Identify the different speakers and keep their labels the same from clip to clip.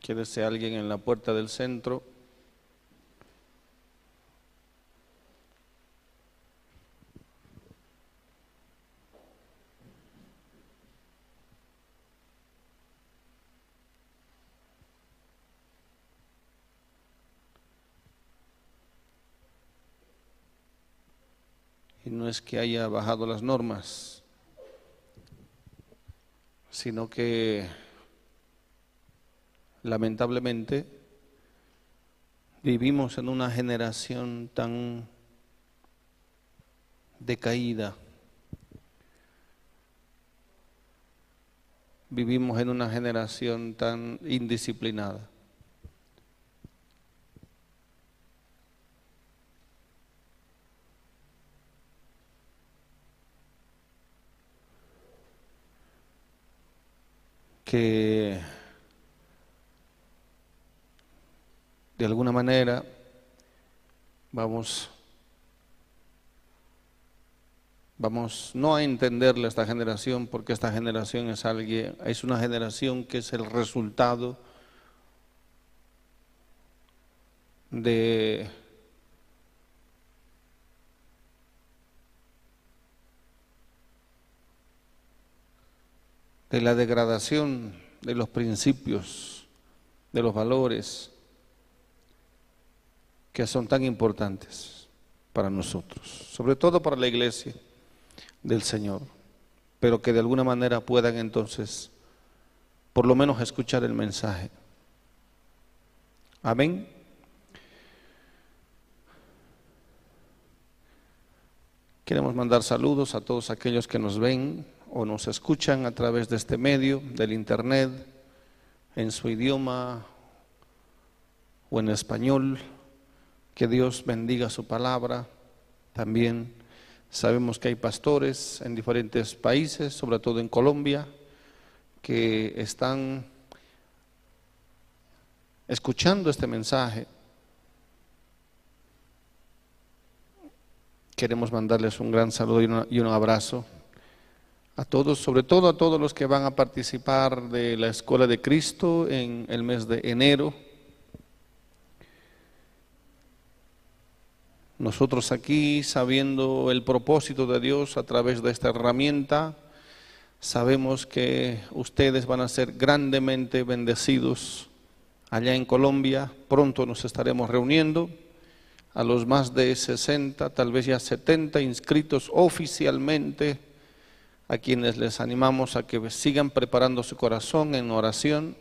Speaker 1: Quédese alguien en la puerta del centro. Y no es que haya bajado las normas, sino que lamentablemente vivimos en una generación tan decaída. Vivimos en una generación tan indisciplinada. que de alguna manera vamos vamos no a entenderle a esta generación porque esta generación es alguien es una generación que es el resultado de de la degradación de los principios, de los valores que son tan importantes para nosotros, sobre todo para la iglesia del Señor, pero que de alguna manera puedan entonces por lo menos escuchar el mensaje. Amén. Queremos mandar saludos a todos aquellos que nos ven o nos escuchan a través de este medio, del Internet, en su idioma o en español. Que Dios bendiga su palabra. También sabemos que hay pastores en diferentes países, sobre todo en Colombia, que están escuchando este mensaje. Queremos mandarles un gran saludo y un, abrazo a todos, sobre todo a todos los que van a participar de la Escuela de Cristo en el mes de enero. Nosotros aquí, sabiendo el propósito de Dios a través de esta herramienta, sabemos que ustedes van a ser grandemente bendecidos allá en Colombia. Pronto nos estaremos reuniendo a los más de 60, tal vez ya 70 inscritos oficialmente a quienes les animamos a que sigan preparando su corazón en oración,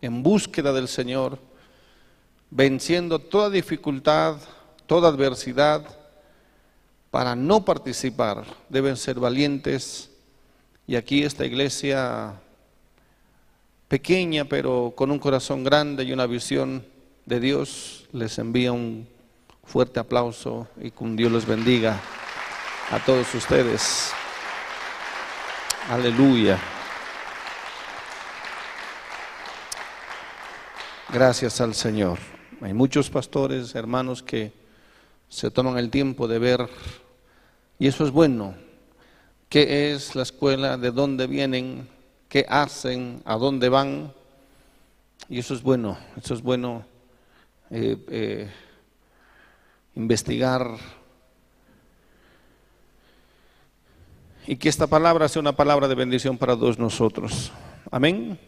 Speaker 1: en búsqueda del Señor, venciendo toda dificultad, toda adversidad, para no participar. Deben ser valientes. Y aquí esta iglesia pequeña, pero con un corazón grande y una visión de Dios, les envía un fuerte aplauso y con Dios les bendiga a todos ustedes. Aleluya. Gracias al Señor. Hay muchos pastores, hermanos, que se toman el tiempo de ver, y eso es bueno, qué es la escuela, de dónde vienen, qué hacen, a dónde van, y eso es bueno, eso es bueno eh, eh, investigar. Y que esta palabra sea una palabra de bendición para todos nosotros. Amén.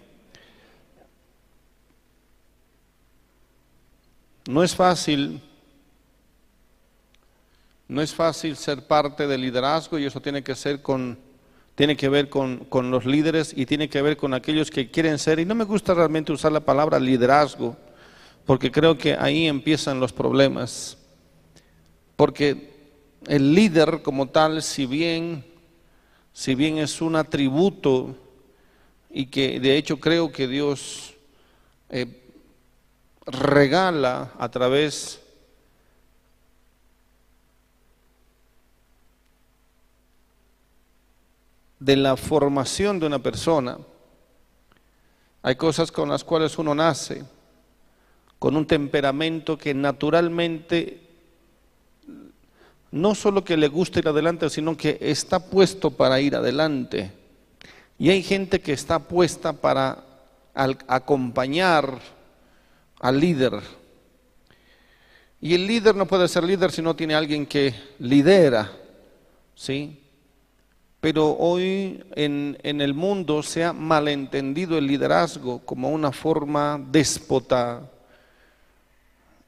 Speaker 1: No es fácil, no es fácil ser parte del liderazgo y eso tiene que ser con, tiene que ver con, con los líderes y tiene que ver con aquellos que quieren ser. Y no me gusta realmente usar la palabra liderazgo, porque creo que ahí empiezan los problemas. Porque el líder como tal, si bien si bien es un atributo y que de hecho creo que Dios eh, regala a través de la formación de una persona, hay cosas con las cuales uno nace, con un temperamento que naturalmente no solo que le gusta ir adelante, sino que está puesto para ir adelante. Y hay gente que está puesta para acompañar al líder. Y el líder no puede ser líder si no tiene alguien que lidera, ¿sí? Pero hoy en, el mundo se ha malentendido el liderazgo como una forma déspota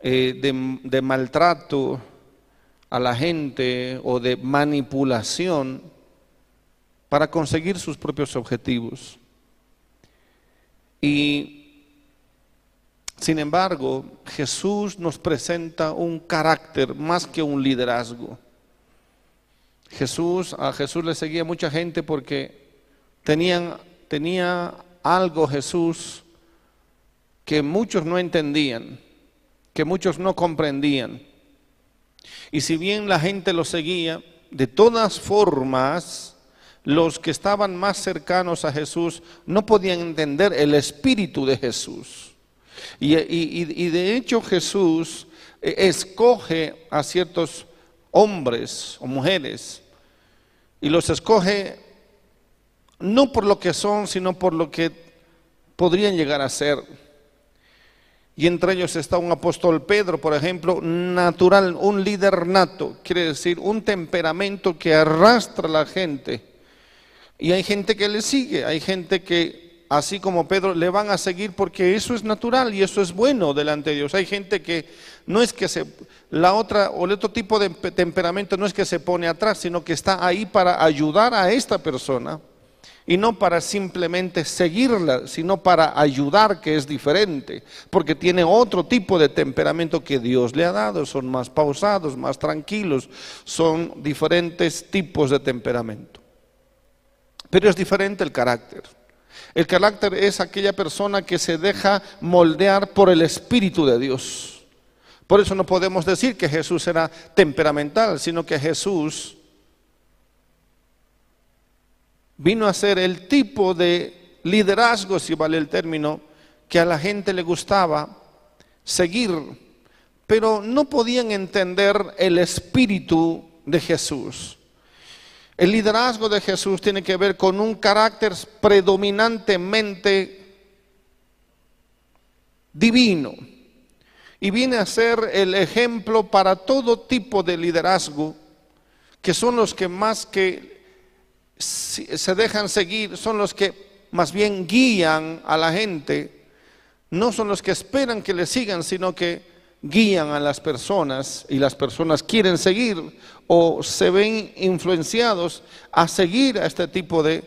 Speaker 1: eh, de, de maltrato a la gente o de manipulación para conseguir sus propios objetivos. Y sin embargo, Jesús nos presenta un carácter más que un liderazgo. Jesús, a Jesús le seguía mucha gente porque tenían, tenía algo Jesús que muchos no entendían, que muchos no comprendían. Y si bien la gente lo seguía, de todas formas, los que estaban más cercanos a Jesús no podían entender el espíritu de Jesús. Y, de hecho Jesús eh, escoge a ciertos hombres o mujeres y los escoge no por lo que son, sino por lo que podrían llegar a ser. Y entre ellos está un apóstol Pedro, por ejemplo, natural, un líder nato, quiere decir un temperamento que arrastra a la gente. Y hay gente que le sigue, hay gente que así como Pedro, le van a seguir porque eso es natural y eso es bueno delante de Dios. Hay gente que no es que se, la otra o el otro tipo de temperamento no es que se pone atrás, sino que está ahí para ayudar a esta persona y no para simplemente seguirla, sino para ayudar, que es diferente, porque tiene otro tipo de temperamento que Dios le ha dado, son más pausados, más tranquilos, son diferentes tipos de temperamento. Pero es diferente el carácter. El carácter es aquella persona que se deja moldear por el Espíritu de Dios. Por eso no podemos decir que Jesús era temperamental, sino que Jesús vino a ser el tipo de liderazgo, si vale el término, que a la gente le gustaba seguir, pero no podían entender el espíritu de Jesús. El liderazgo de Jesús tiene que ver con un carácter predominantemente divino y viene a ser el ejemplo para todo tipo de liderazgo, que son los que más que se dejan seguir, son los que más bien guían a la gente, no son los que esperan que le sigan, sino que guían a las personas y las personas quieren seguir o se ven influenciados a seguir a este tipo de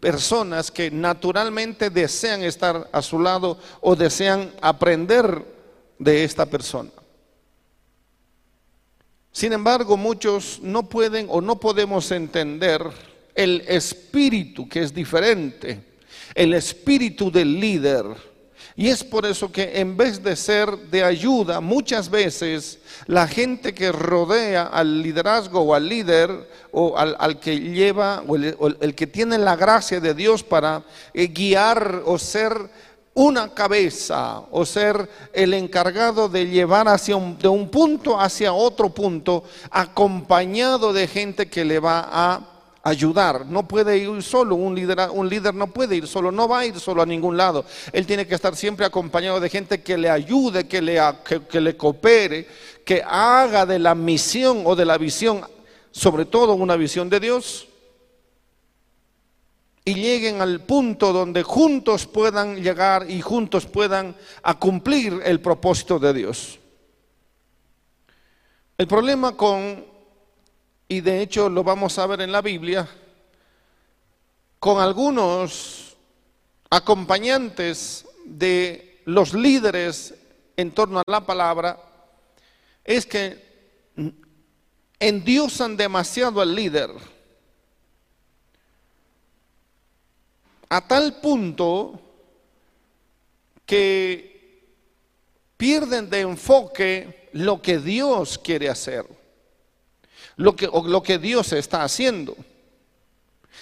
Speaker 1: personas que naturalmente desean estar a su lado o desean aprender de esta persona. Sin embargo, muchos no pueden o no podemos entender el espíritu que es diferente, el espíritu del líder y es por eso que en vez de ser de ayuda, muchas veces la gente que rodea al liderazgo o al líder o al, que lleva o el, que tiene la gracia de Dios para eh, guiar o ser una cabeza o ser el encargado de llevar hacia de un punto hacia otro punto, acompañado de gente que le va a ayudar. No puede ir solo, un líder, un líder no puede ir solo, no va a ir solo a ningún lado. Él tiene que estar siempre acompañado de gente que le ayude, que le, que, le coopere, que haga de la misión o de la visión, sobre todo una visión de Dios, y lleguen al punto donde juntos puedan llegar y juntos puedan a cumplir el propósito de Dios. El problema con y de hecho lo vamos a ver en la Biblia, con algunos acompañantes de los líderes en torno a la palabra, es que endiosan demasiado al líder. A tal punto que pierden de enfoque lo que Dios quiere hacer lo que, lo que Dios está haciendo.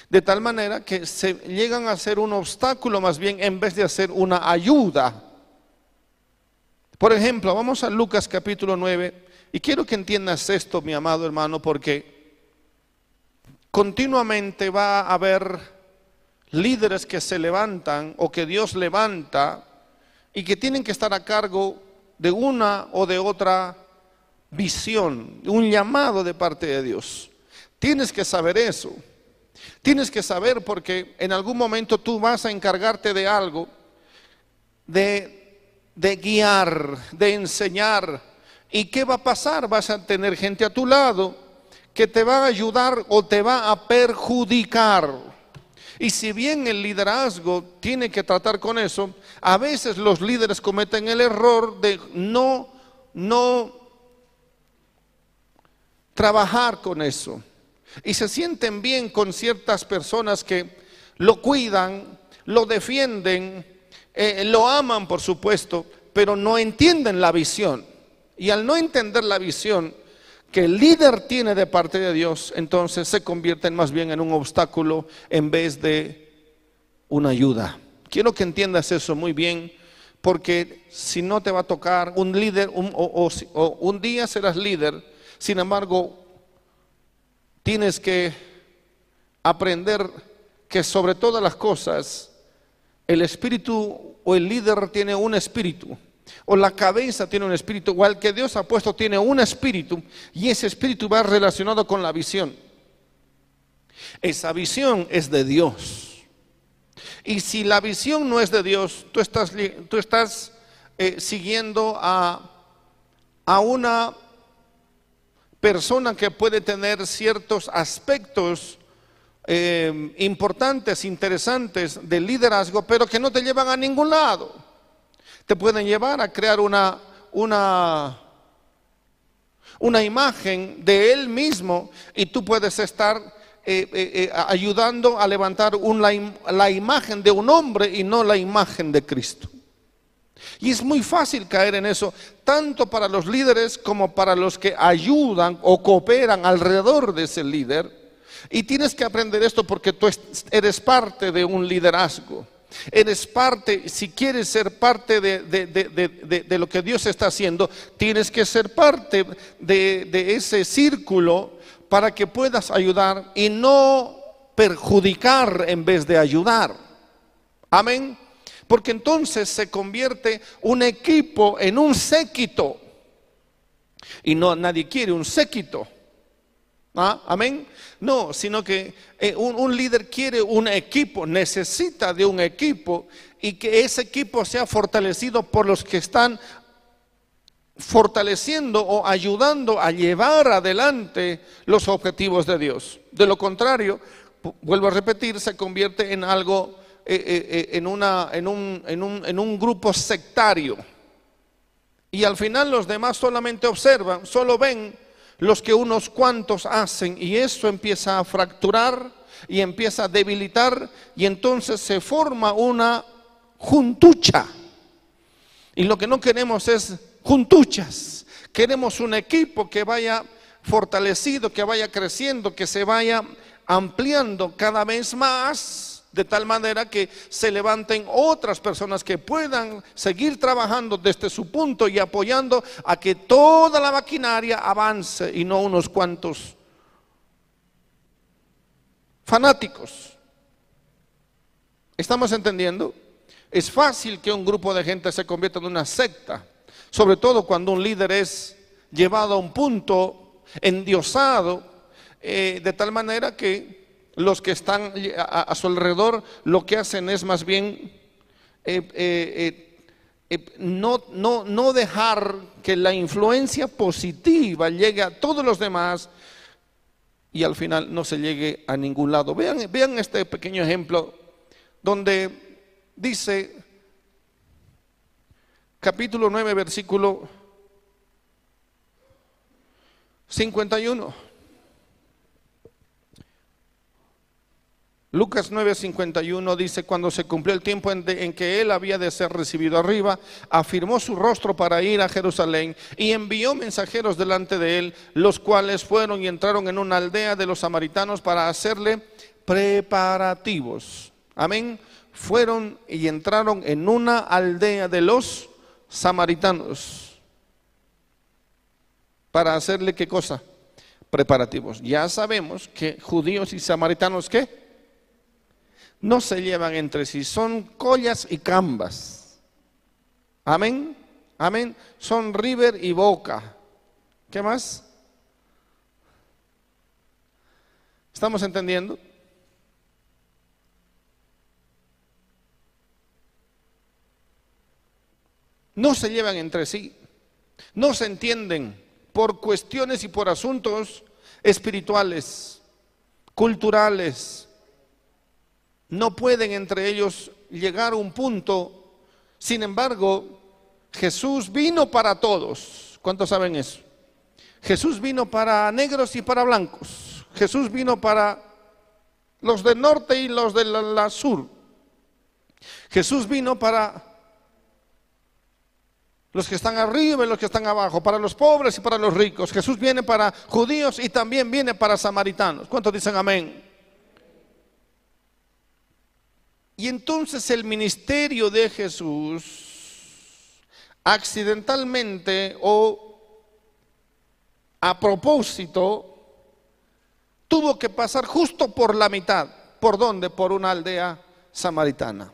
Speaker 1: De tal manera que se llegan a ser un obstáculo más bien en vez de hacer una ayuda. Por ejemplo, vamos a Lucas capítulo 9 y quiero que entiendas esto, mi amado hermano, porque continuamente va a haber líderes que se levantan o que Dios levanta y que tienen que estar a cargo de una o de otra visión, un llamado de parte de Dios. Tienes que saber eso. Tienes que saber porque en algún momento tú vas a encargarte de algo, de, de guiar, de enseñar. ¿Y qué va a pasar? Vas a tener gente a tu lado que te va a ayudar o te va a perjudicar. Y si bien el liderazgo tiene que tratar con eso, a veces los líderes cometen el error de no, no trabajar con eso. Y se sienten bien con ciertas personas que lo cuidan, lo defienden, eh, lo aman, por supuesto, pero no entienden la visión. Y al no entender la visión que el líder tiene de parte de Dios, entonces se convierten más bien en un obstáculo en vez de una ayuda. Quiero que entiendas eso muy bien, porque si no te va a tocar un líder, o, un día serás líder, sin embargo, tienes que aprender que sobre todas las cosas, el espíritu o el líder tiene un espíritu, o la cabeza tiene un espíritu, o el que Dios ha puesto tiene un espíritu, y ese espíritu va relacionado con la visión. Esa visión es de Dios. Y si la visión no es de Dios, tú estás, tú estás eh, siguiendo a, a una persona que puede tener ciertos aspectos eh, importantes, interesantes del liderazgo, pero que no te llevan a ningún lado. Te pueden llevar a crear una, una, una imagen de él mismo y tú puedes estar eh, eh, ayudando a levantar la imagen de un hombre y no la imagen de Cristo. Y es muy fácil caer en eso, tanto para los líderes como para los que ayudan o cooperan alrededor de ese líder. Y tienes que aprender esto porque tú eres parte de un liderazgo. Eres parte, si quieres ser parte de, de, lo que Dios está haciendo, tienes que ser parte de, ese círculo para que puedas ayudar y no perjudicar en vez de ayudar. Amén. Porque entonces se convierte un equipo en un séquito. Y no nadie quiere un séquito. ¿Ah? Amén. No, sino que eh, un, un líder quiere un equipo, necesita de un equipo y que ese equipo sea fortalecido por los que están fortaleciendo o ayudando a llevar adelante los objetivos de Dios. De lo contrario, vuelvo a repetir, se convierte en algo, en, una, en, un, en, un, en un grupo sectario. Y al final los demás solamente observan, solo ven los que unos cuantos hacen y eso empieza a fracturar y empieza a debilitar y entonces se forma una juntucha. Y lo que no queremos es juntuchas. Queremos un equipo que vaya fortalecido, que vaya creciendo, que se vaya ampliando cada vez más, de tal manera que se levanten otras personas que puedan seguir trabajando desde su punto y apoyando a que toda la maquinaria avance y no unos cuantos fanáticos. ¿Estamos entendiendo? Es fácil que un grupo de gente se convierta en una secta sobre todo cuando un líder es llevado a un punto endiosado, eh, de tal manera que los que están a, su alrededor lo que hacen es más bien eh, eh, no, no, no dejar que la influencia positiva llegue a todos los demás y al final no se llegue a ningún lado. Vean, vean este pequeño ejemplo donde dice capítulo 9, versículo 51. Lucas 9:51 dice, cuando se cumplió el tiempo en, en, que él había de ser recibido arriba, afirmó su rostro para ir a Jerusalén y envió mensajeros delante de él, los cuales fueron y entraron en una aldea de los samaritanos para hacerle preparativos. Amén. Fueron y entraron en una aldea de los samaritanos para hacerle qué cosa? Preparativos. Ya sabemos que judíos y samaritanos qué? No se llevan entre sí, son collas y cambas. Amén. Amén. Son River y Boca. ¿Qué más? ¿Estamos entendiendo? No se llevan entre sí, no se entienden por cuestiones y por asuntos espirituales, culturales. No pueden entre ellos llegar a un punto. Sin embargo, Jesús vino para todos. ¿Cuántos saben eso? Jesús vino para negros y para blancos. Jesús vino para los del norte y los del sur. Jesús vino para los que están arriba y los que están abajo, para los pobres y para los ricos. Jesús viene para judíos y también viene para samaritanos. ¿Cuántos dicen amén? Y entonces el ministerio de Jesús accidentalmente o a propósito tuvo que pasar justo por la mitad. ¿Por dónde? Por una aldea samaritana.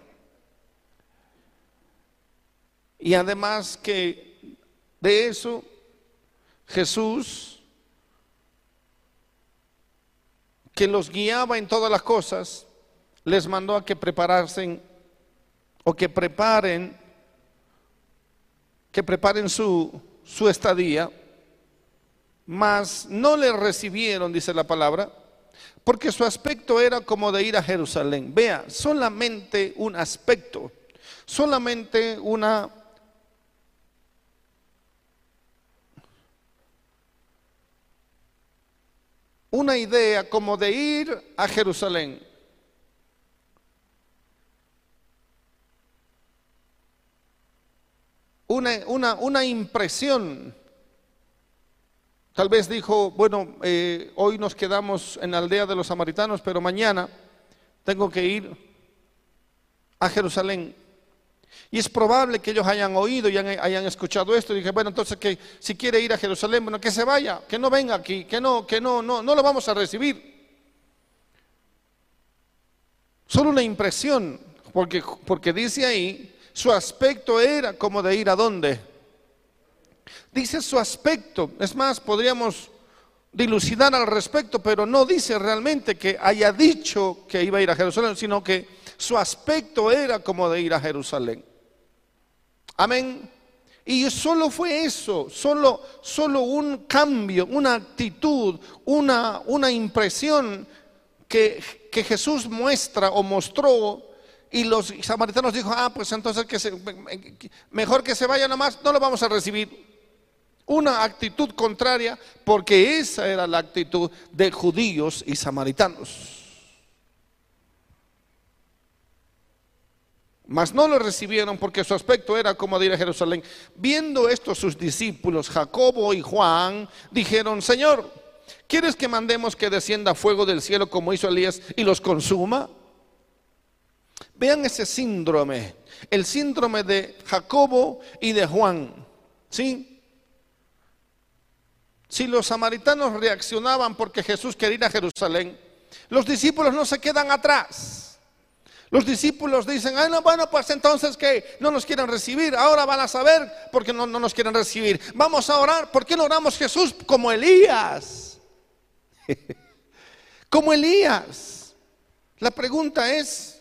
Speaker 1: Y además que de eso, Jesús, que los guiaba en todas las cosas, les mandó a que preparasen o que preparen, que preparen su, su estadía, mas no le recibieron, dice la palabra, porque su aspecto era como de ir a Jerusalén. Vea, solamente un aspecto, solamente una una idea como de ir a Jerusalén. Una, una, impresión. Tal vez dijo, bueno, eh, hoy nos quedamos en la aldea de los samaritanos, pero mañana tengo que ir a Jerusalén. Y es probable que ellos hayan oído y hayan, escuchado esto y dije, bueno, entonces que si quiere ir a Jerusalén, bueno, que se vaya, que no venga aquí, que no, que no, no, no lo vamos a recibir. Solo una impresión, porque, porque dice ahí, su aspecto era como de ir a dónde. Dice su aspecto, es más, podríamos dilucidar al respecto, pero no dice realmente que haya dicho que iba a ir a Jerusalén, sino que su aspecto era como de ir a Jerusalén. Amén. Y solo fue eso, solo, solo un cambio, una actitud, una, una impresión que, que, Jesús muestra o mostró. Y los samaritanos dijo, ah, pues entonces que se, mejor que se vaya nomás, no lo vamos a recibir. Una actitud contraria, porque esa era la actitud de judíos y samaritanos. Mas no lo recibieron porque su aspecto era como de ir a Jerusalén. Viendo esto sus discípulos, Jacobo y Juan, dijeron, Señor, ¿quieres que mandemos que descienda fuego del cielo como hizo Elías y los consuma? Vean ese síndrome, el síndrome de Jacobo y de Juan. ¿Sí? Si los samaritanos reaccionaban porque Jesús quería ir a Jerusalén, los discípulos no se quedan atrás. Los discípulos dicen, ay, no, bueno, pues entonces que no nos quieren recibir, ahora van a saber por qué no, no nos quieren recibir. Vamos a orar, ¿por qué no oramos Jesús como Elías? como Elías. La pregunta es,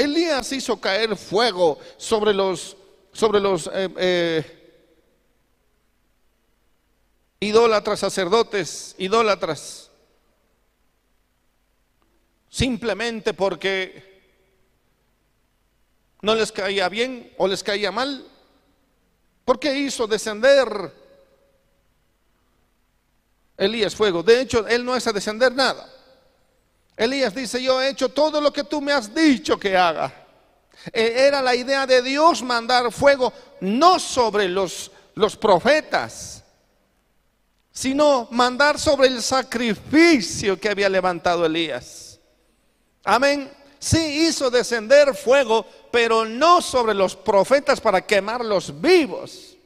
Speaker 1: Elías hizo caer fuego sobre los, sobre los eh, eh, idólatras, sacerdotes, idólatras, simplemente porque no les caía bien o les caía mal. ¿Por qué hizo descender Elías fuego? De hecho, él no hace descender nada. Elías dice, yo he hecho todo lo que tú me has dicho que haga. E, era la idea de Dios mandar fuego no sobre los, los profetas, sino mandar sobre el sacrificio que había levantado Elías. Amén sí hizo descender fuego, pero no sobre los profetas para quemarlos vivos.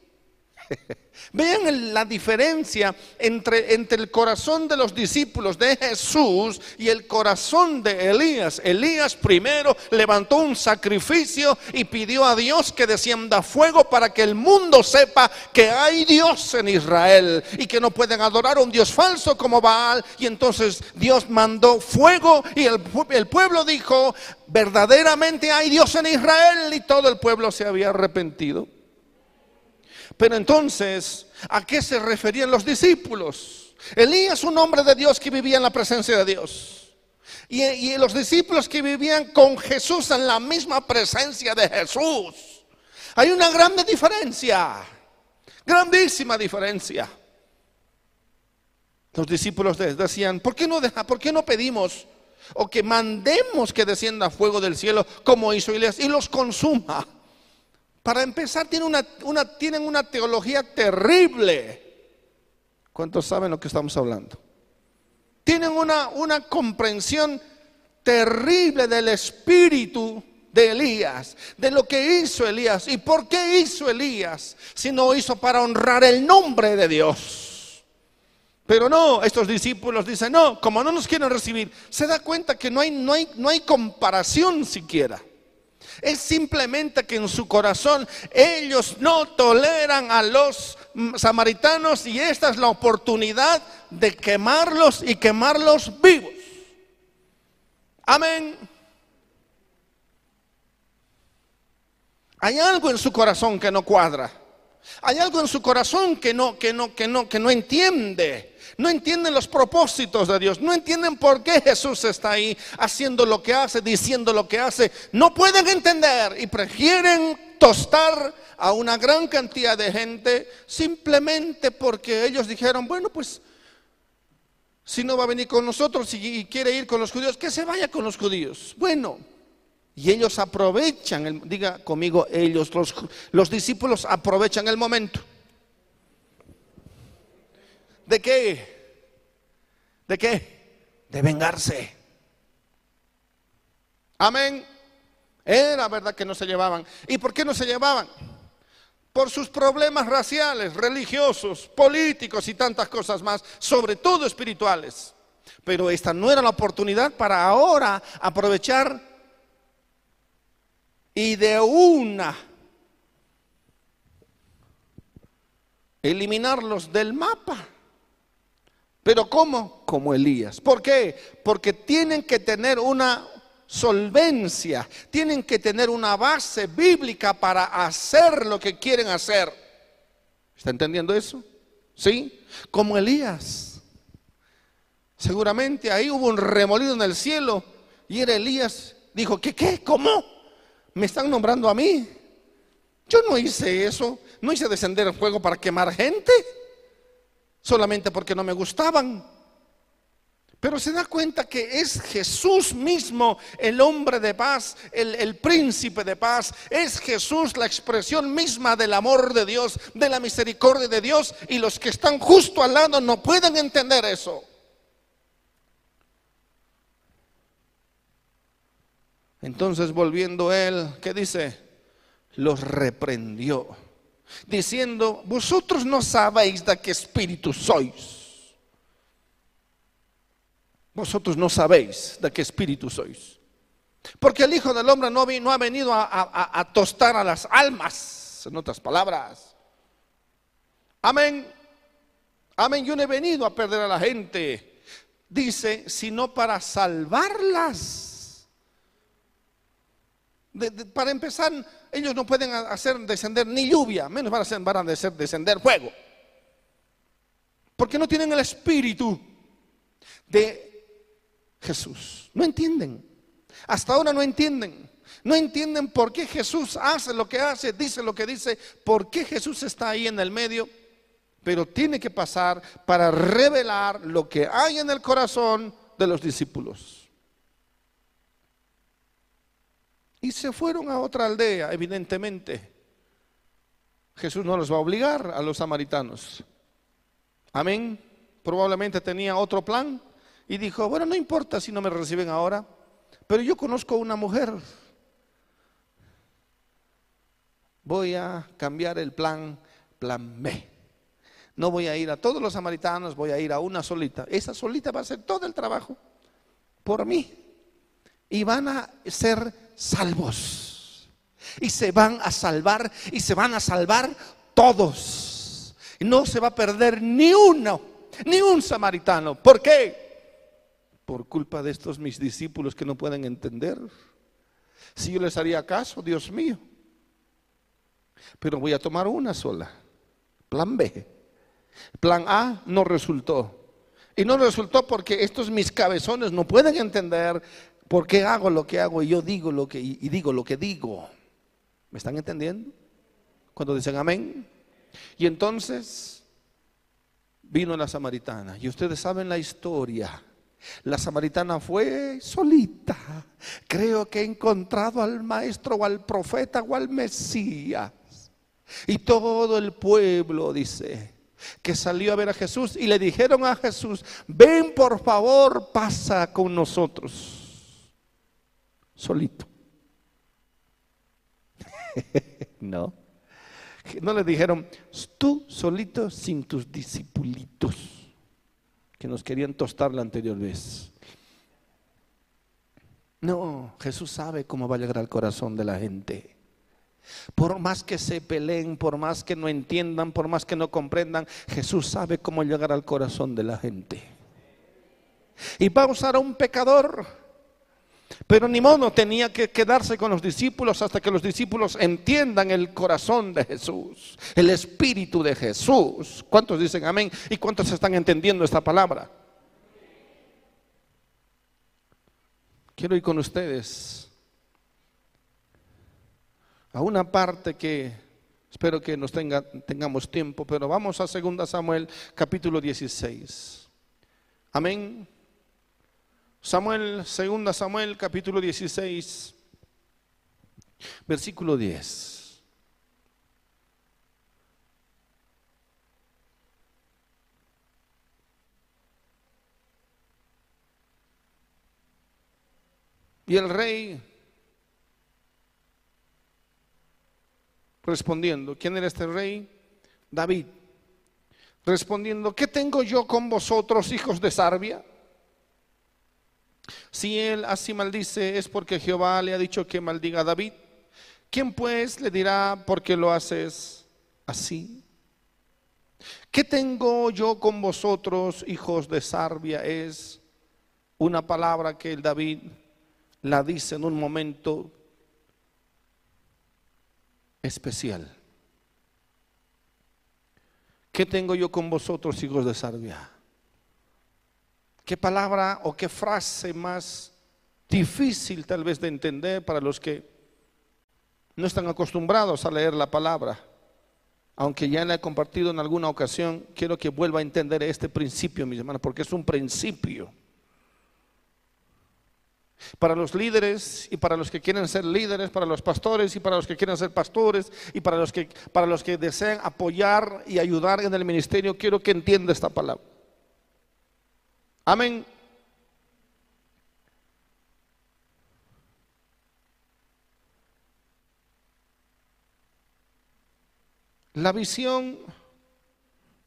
Speaker 1: Vean la diferencia entre, entre el corazón de los discípulos de Jesús y el corazón de Elías. Elías primero levantó un sacrificio y pidió a Dios que descienda fuego para que el mundo sepa que hay Dios en Israel y que no pueden adorar a un Dios falso como Baal. Y entonces Dios mandó fuego y el, el pueblo dijo, verdaderamente hay Dios en Israel y todo el pueblo se había arrepentido. Pero entonces, ¿a qué se referían los discípulos? Elías, un hombre de Dios que vivía en la presencia de Dios. Y, los discípulos que vivían con Jesús en la misma presencia de Jesús. Hay una grande diferencia, grandísima diferencia. Los discípulos decían, ¿por qué no, deja, ¿por qué no pedimos o que mandemos que descienda fuego del cielo como hizo Elías y los consuma? Para empezar, tienen una, teología terrible. ¿Cuántos saben lo que estamos hablando? Tienen una, comprensión terrible del espíritu de Elías, de lo que hizo Elías. ¿Y por qué hizo Elías? Si no hizo para honrar el nombre de Dios. Pero no, estos discípulos dicen, no, como no nos quieren recibir, se da cuenta que no hay comparación siquiera. Es simplemente que en su corazón ellos no toleran a los samaritanos y esta es la oportunidad de quemarlos y quemarlos vivos. Amén. Hay algo en su corazón que no cuadra. Hay algo en su corazón que no que no que no que no entiende no entienden los propósitos de Dios, no entienden por qué Jesús está ahí haciendo lo que hace, diciendo lo que hace. No pueden entender y prefieren tostar a una gran cantidad de gente simplemente porque ellos dijeron, bueno, pues si no va a venir con nosotros y quiere ir con los judíos, que se vaya con los judíos. Bueno, y ellos aprovechan, diga conmigo, ellos, los, los discípulos aprovechan el momento. ¿De qué? ¿De qué? De vengarse. Amén. Era verdad que no se llevaban. ¿Y por qué no se llevaban? Por sus problemas raciales, religiosos, políticos y tantas cosas más, sobre todo espirituales. Pero esta no era la oportunidad para ahora aprovechar y de una eliminarlos del mapa. Pero ¿cómo? Como Elías. ¿Por qué? Porque tienen que tener una solvencia, tienen que tener una base bíblica para hacer lo que quieren hacer. ¿Está entendiendo eso? ¿Sí? Como Elías. Seguramente ahí hubo un remolido en el cielo y era Elías. Dijo, ¿qué qué? ¿Cómo? ¿Me están nombrando a mí? Yo no hice eso. No hice descender el fuego para quemar gente solamente porque no me gustaban. Pero se da cuenta que es Jesús mismo el hombre de paz, el, príncipe de paz. Es Jesús la expresión misma del amor de Dios, de la misericordia de Dios. Y los que están justo al lado no pueden entender eso. Entonces volviendo él, ¿qué dice? Los reprendió diciendo, vosotros no sabéis de qué espíritu sois. Vosotros no sabéis de qué espíritu sois. Porque el Hijo del Hombre no, no ha venido a, a tostar a las almas, en otras palabras. Amén. Amén. Yo no he venido a perder a la gente, dice, sino para salvarlas para empezar, ellos no pueden hacer descender ni lluvia, menos van a hacer, van a hacer descender fuego. Porque no tienen el espíritu de Jesús. No entienden. Hasta ahora no entienden. No entienden por qué Jesús hace lo que hace, dice lo que dice, por qué Jesús está ahí en el medio. Pero tiene que pasar para revelar lo que hay en el corazón de los discípulos. Y se fueron a otra aldea, evidentemente. Jesús no los va a obligar a los samaritanos. Amén. Probablemente tenía otro plan y dijo, bueno, no importa si no me reciben ahora, pero yo conozco una mujer. Voy a cambiar el plan, plan B. No voy a ir a todos los samaritanos, voy a ir a una solita. Esa solita va a hacer todo el trabajo por mí. Y van a ser salvos. Y se van a salvar y se van a salvar todos. No se va a perder ni uno, ni un samaritano. ¿Por qué? Por culpa de estos mis discípulos que no pueden entender. Si yo les haría caso, Dios mío. Pero voy a tomar una sola. Plan B. Plan A no resultó. Y no resultó porque estos mis cabezones no pueden entender por qué hago lo que hago y yo digo lo que y digo lo que digo. ¿Me están entendiendo? Cuando dicen amén. Y entonces vino la samaritana. Y ustedes saben la historia. La samaritana fue solita. Creo que he encontrado al maestro o al profeta o al Mesías. Y todo el pueblo dice que salió a ver a Jesús y le dijeron a Jesús, ven por favor, pasa con nosotros. Solito. no. No le dijeron, tú solito sin tus discipulitos, que nos querían tostar la anterior vez. No, Jesús sabe cómo va a llegar al corazón de la gente. Por más que se peleen, por más que no entiendan, por más que no comprendan, Jesús sabe cómo llegar al corazón de la gente. Y va a usar a un pecador. Pero ni modo tenía que quedarse con los discípulos hasta que los discípulos entiendan el corazón de Jesús, el espíritu de Jesús. ¿Cuántos dicen amén? ¿Y cuántos están entendiendo esta palabra? Quiero ir con ustedes a una parte que espero que nos tenga, tengamos tiempo, pero vamos a 2 Samuel capítulo 16. Amén. Samuel, 2 Samuel capítulo 16, versículo 10. Y el rey respondiendo, ¿quién era este rey? David. Respondiendo, ¿qué tengo yo con vosotros, hijos de Sarbia? Si él así maldice es porque Jehová le ha dicho que maldiga a David. ¿Quién pues le dirá por qué lo haces así? ¿Qué tengo yo con vosotros, hijos de Sarbia? Es una palabra que el David la dice en un momento especial. ¿Qué tengo yo con vosotros, hijos de Sarbia? ¿Qué palabra o qué frase más difícil tal vez de entender para los que no están acostumbrados a leer la palabra? Aunque ya la he compartido en alguna ocasión, quiero que vuelva a entender este principio, mis hermanos, porque es un principio. Para los líderes y para los que quieren ser líderes, para los pastores y para los que quieren ser pastores y para los que, para los que desean apoyar y ayudar en el ministerio, quiero que entienda esta palabra. Amén. La visión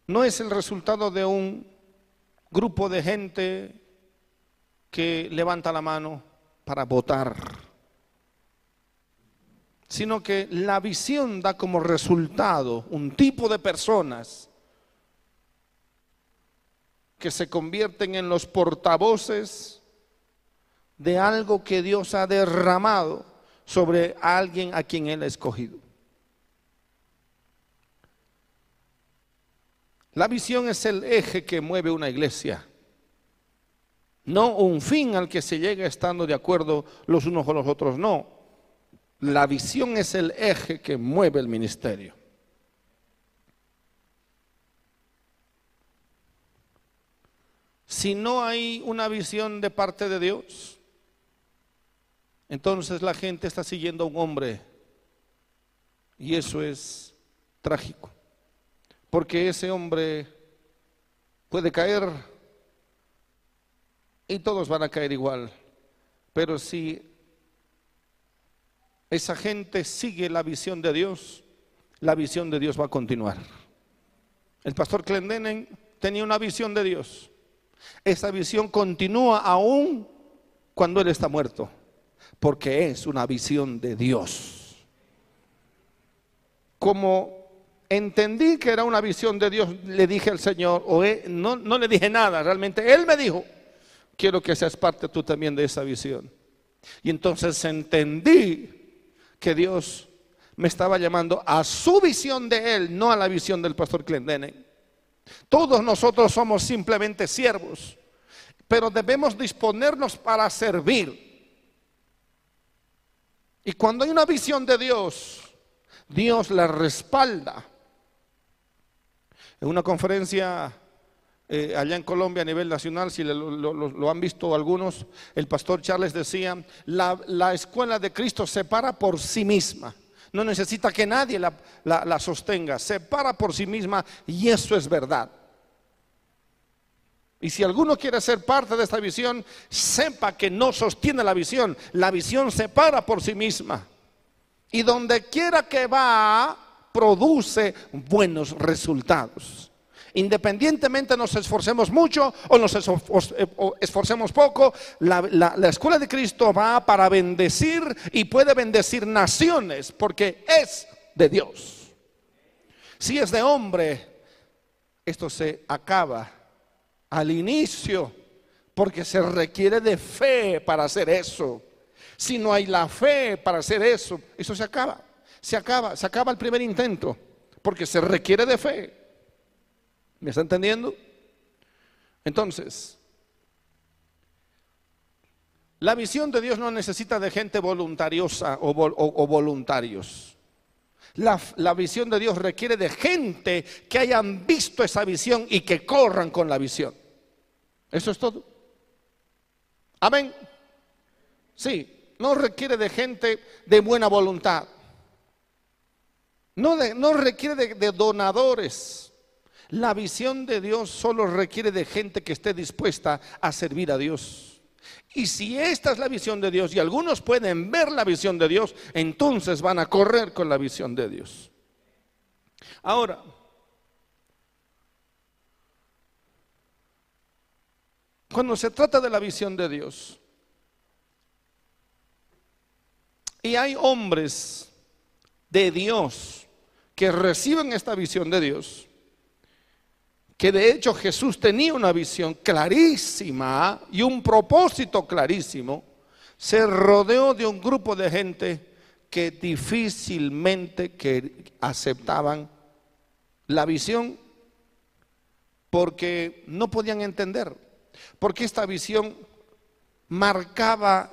Speaker 1: no es el resultado de un grupo de gente que levanta la mano para votar, sino que la visión da como resultado un tipo de personas que se convierten en los portavoces de algo que Dios ha derramado sobre alguien a quien Él ha escogido. La visión es el eje que mueve una iglesia no un fin al que se llega estando de acuerdo los unos con los otros, no. La visión es el eje que mueve el ministerio. Si no hay una visión de parte de Dios, entonces la gente está siguiendo a un hombre y eso es trágico, porque ese hombre puede caer y todos van a caer igual. Pero si esa gente sigue la visión de Dios, la visión de Dios va a continuar. El pastor Clendenen tenía una visión de Dios. Esa visión continúa aún cuando Él está muerto, porque es una visión de Dios. Como entendí que era una visión de Dios, le dije al Señor, o no, no le dije nada, realmente Él me dijo, quiero que seas parte tú también de esa visión. Y entonces entendí que Dios me estaba llamando a su visión de Él, no a la visión del pastor Clendenen. Todos nosotros somos simplemente siervos, pero debemos disponernos para servir. Y cuando hay una visión de Dios, Dios la respalda. En una conferencia eh, allá en Colombia a nivel nacional, si lo, han visto algunos, el pastor Charles decía, la, la, escuela de Cristo se para por sí misma. No necesita que nadie la, sostenga, se para por sí misma y eso es verdad. Y si alguno quiere ser parte de esta visión, sepa que no sostiene la visión. La visión se para por sí misma. Y donde quiera que va, produce buenos resultados. Independientemente nos esforcemos mucho o nos eh, esforcemos poco, la, la, escuela de Cristo va para bendecir y puede bendecir naciones porque es de Dios. Si es de hombre, esto se acaba al inicio, porque se requiere de fe para hacer eso. Si no hay la fe para hacer eso, eso se acaba. Se acaba, se acaba el primer intento, porque se requiere de fe. ¿Me está entendiendo? Entonces, la visión de Dios no necesita de gente voluntariosa o, voluntarios. La, visión de Dios requiere de gente que hayan visto esa visión y que corran con la visión. Eso es todo. Amén. Sí, no requiere de gente de buena voluntad. No, requiere de donadores. La visión de Dios solo requiere de gente que esté dispuesta a servir a Dios. Y si esta es la visión de Dios y algunos pueden ver la visión de Dios, entonces van a correr con la visión de Dios. Ahora, cuando se trata de la visión de Dios, y hay hombres de Dios que reciben esta visión de Dios, que de hecho Jesús tenía una visión clarísima y un propósito clarísimo, se rodeó de un grupo de gente que difícilmente que aceptaban la visión porque no podían entender porque esta visión marcaba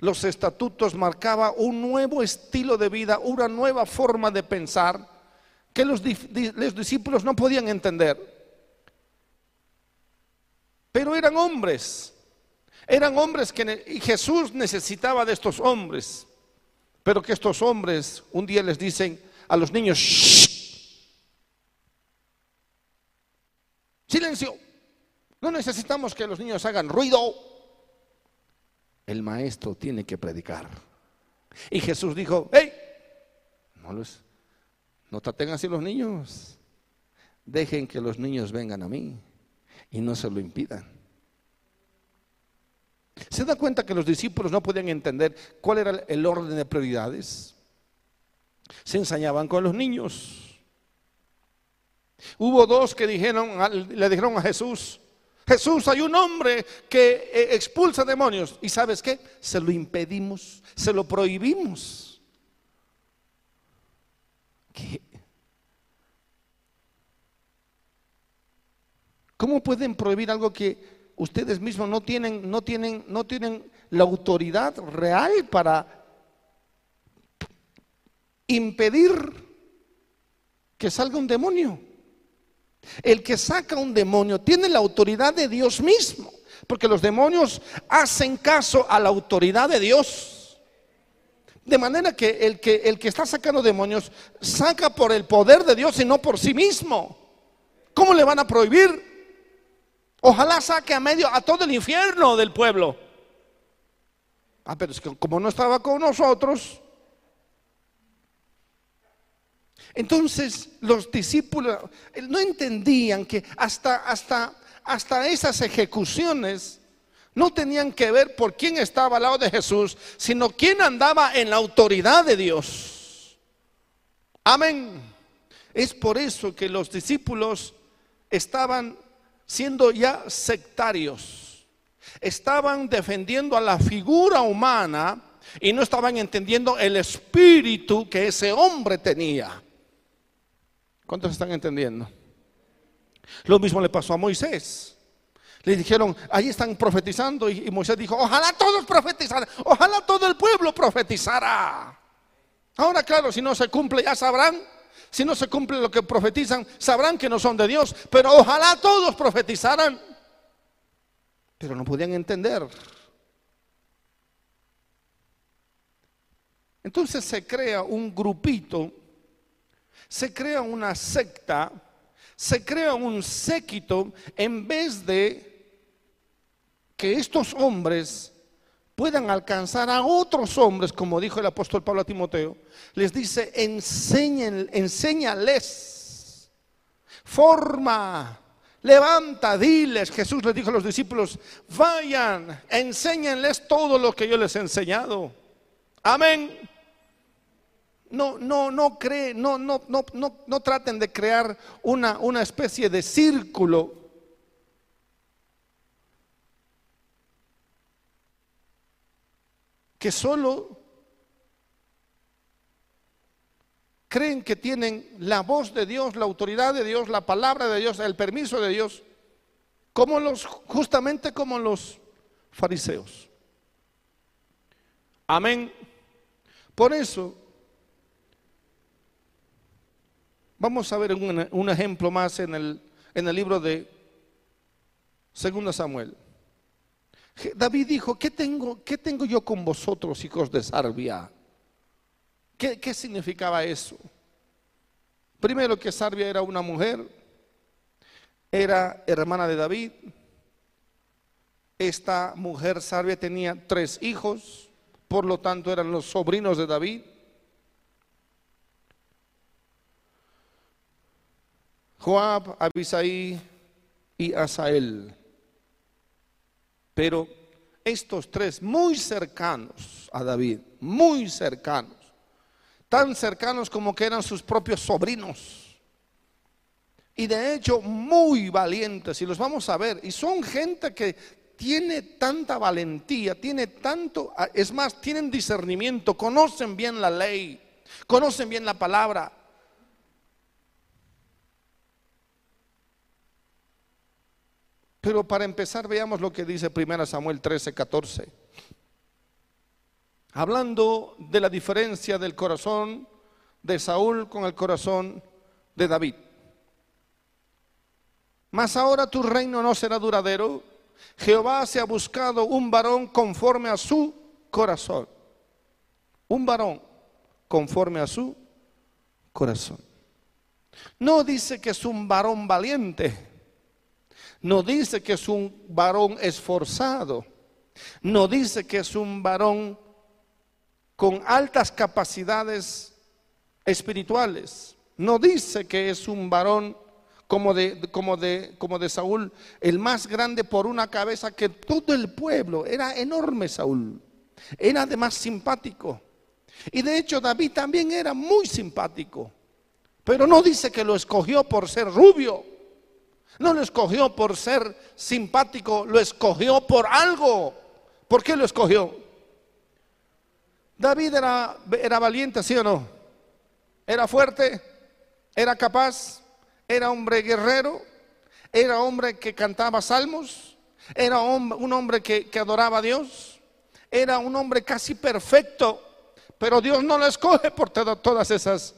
Speaker 1: los estatutos, marcaba un nuevo estilo de vida, una nueva forma de pensar que los, discípulos no podían entender. Pero eran hombres, eran hombres que Jesús necesitaba de estos hombres, pero que estos hombres un día les dicen a los niños, silencio. No necesitamos que los niños hagan ruido. El maestro tiene que predicar. Y Jesús dijo, hey, no, los, no traten así los niños. Dejen que los niños vengan a mí y no se lo impidan. ¿Se da cuenta que los discípulos no podían entender cuál era el orden de prioridades? Se ensañaban con los niños. Hubo dos que dijeron, le dijeron a Jesús, Jesús, hay un hombre que eh, expulsa demonios. ¿Y sabes qué? Se lo impedimos, se lo prohibimos. ¿Cómo pueden prohibir algo que ustedes mismos no tienen, no tienen, no tienen la autoridad real para impedir que salga un demonio? El que saca un demonio tiene la autoridad de Dios mismo, porque los demonios hacen caso a la autoridad de Dios. De manera que el que, el que está sacando demonios saca por el poder de Dios y no por sí mismo. ¿Cómo le van a prohibir? Ojalá saque a medio a todo el infierno del pueblo. Ah, pero es que como no estaba con nosotros, Entonces los discípulos no entendían que hasta, hasta, hasta esas ejecuciones no tenían que ver por quién estaba al lado de Jesús, sino quién andaba en la autoridad de Dios. Amén. Es por eso que los discípulos estaban siendo ya sectarios. Estaban defendiendo a la figura humana y no estaban entendiendo el espíritu que ese hombre tenía. ¿Cuántos están entendiendo? Lo mismo le pasó a Moisés. Le dijeron, ahí están profetizando y, Moisés dijo, ojalá todos profetizaran, ojalá todo el pueblo profetizara. Ahora claro, si no se cumple ya sabrán, si no se cumple lo que profetizan, sabrán que no son de Dios, pero ojalá todos profetizaran. Pero no podían entender. Entonces se crea un grupito, se crea una secta, se crea un séquito en vez de que estos hombres puedan alcanzar a otros hombres, como dijo el apóstol Pablo a Timoteo, les dice, enseñen, enséñales, forma, levanta, diles, Jesús les dijo a los discípulos, vayan, enséñenles todo lo que yo les he enseñado. Amén no, no, no creen, no, no, no, no, no traten de crear una, una especie de círculo. Que solo creen que tienen la voz de Dios, la autoridad de Dios, la palabra de Dios, el permiso de Dios, como los, justamente como los fariseos. Amén. Por eso Vamos a ver un, ejemplo más en el, en el libro de 2 Samuel. David dijo, ¿qué tengo, ¿qué tengo yo con vosotros, hijos de Sarbia? ¿Qué, ¿Qué significaba eso? Primero que Sarbia era una mujer, era hermana de David. Esta mujer Sarbia tenía tres hijos, por lo tanto eran los sobrinos de David. Joab, Abisaí y Asael. Pero estos tres muy cercanos a David, muy cercanos, tan cercanos como que eran sus propios sobrinos. Y de hecho muy valientes, y los vamos a ver, y son gente que tiene tanta valentía, tiene tanto, es más, tienen discernimiento, conocen bien la ley, conocen bien la palabra, Pero para empezar veamos lo que dice 1 Samuel 13, 14. Hablando de la diferencia del corazón de Saúl con el corazón de David. Mas ahora tu reino no será duradero. Jehová se ha buscado un varón conforme a su corazón. Un varón conforme a su corazón. No dice que es un varón valiente no dice que es un varón esforzado. No dice que es un varón con altas capacidades espirituales. No dice que es un varón como de, como de, como de Saúl, el más grande por una cabeza que todo el pueblo. Era enorme Saúl. Era además simpático. Y de hecho David también era muy simpático. Pero no dice que lo escogió por ser rubio no lo escogió por ser simpático, lo escogió por algo. ¿Por qué lo escogió? David era, era valiente, ¿sí o no? Era fuerte, era capaz, era hombre guerrero, era hombre que cantaba salmos, era un hombre que, que adoraba a Dios, era un hombre casi perfecto, pero Dios no lo escoge por todas esas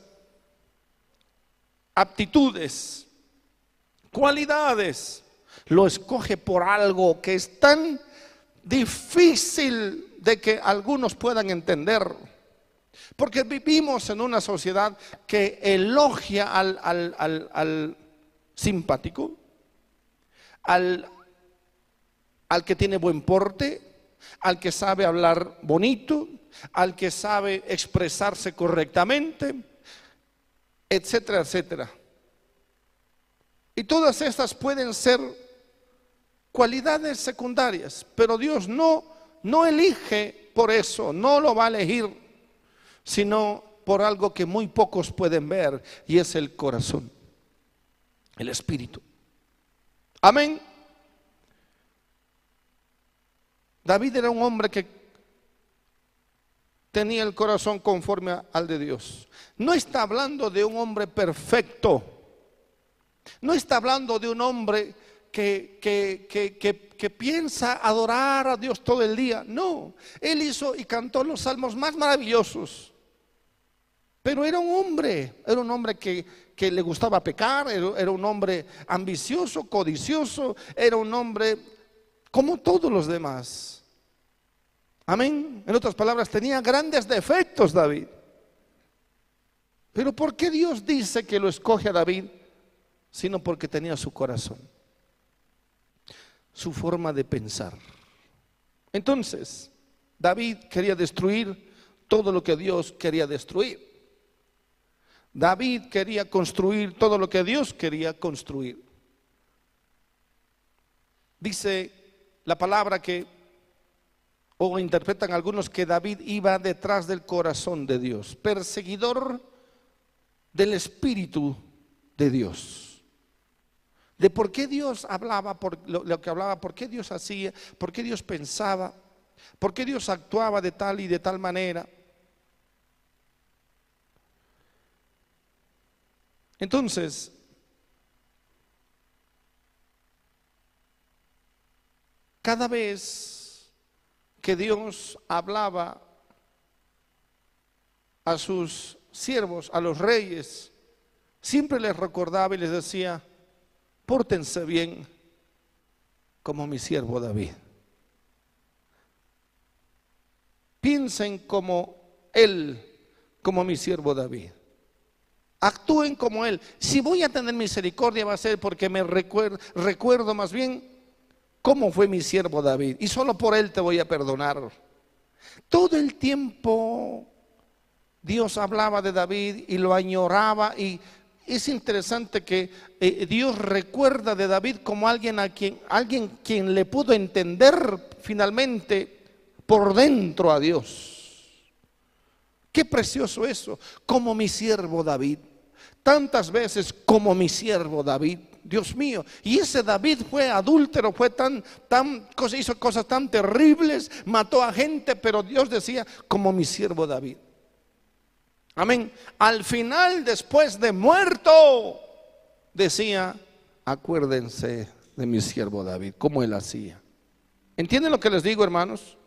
Speaker 1: aptitudes cualidades, lo escoge por algo que es tan difícil de que algunos puedan entender. Porque vivimos en una sociedad que elogia al, simpático, al, al que tiene buen porte, al que sabe hablar bonito, al que sabe expresarse correctamente, etcétera, etcétera. Y todas estas pueden ser cualidades secundarias, pero Dios no, no elige por eso, no lo va a elegir, sino por algo que muy pocos pueden ver y es el corazón, el espíritu. Amén. David era un hombre que tenía el corazón conforme al de Dios. No está hablando de un hombre perfecto. No está hablando de un hombre que, que, piensa adorar a Dios todo el día. No, él hizo y cantó los salmos más maravillosos. Pero era un hombre, era un hombre que, le gustaba pecar, era, era un hombre ambicioso, codicioso, era un hombre como todos los demás. Amén. En otras palabras, tenía grandes defectos David. Pero ¿por qué Dios dice que lo escoge a David? Sino porque tenía su corazón, su forma de pensar. Entonces, David quería destruir todo lo que Dios quería destruir. David quería construir todo lo que Dios quería construir. Dice la palabra que, o interpretan algunos que David iba detrás del corazón de Dios, perseguidor del Espíritu de Dios. De por qué Dios hablaba, por lo, lo, que hablaba, por qué Dios hacía, por qué Dios pensaba, por qué Dios actuaba de tal y de tal manera. Entonces, cada vez que Dios hablaba a sus siervos, a los reyes, siempre les recordaba y les decía, pórtense bien como mi siervo David. Piensen como él, como mi siervo David. Actúen como Él. Si voy a tener misericordia va a ser porque me recuerdo, recuerdo más bien cómo fue mi siervo David. Y solo por Él te voy a perdonar. Todo el tiempo Dios hablaba de David y lo añoraba y es interesante que eh, Dios recuerda de David como alguien a quien alguien quien le pudo entender finalmente por dentro a Dios. Qué precioso eso, como mi siervo David tantas veces como mi siervo David. Dios mío, y ese David fue adúltero, fue tan, tan, hizo cosas tan terribles, mató a gente, pero Dios decía, como mi siervo David. Amén. Al final, después de muerto, decía, acuérdense de mi siervo David, como él hacía. ¿Entienden lo que les digo, hermanos?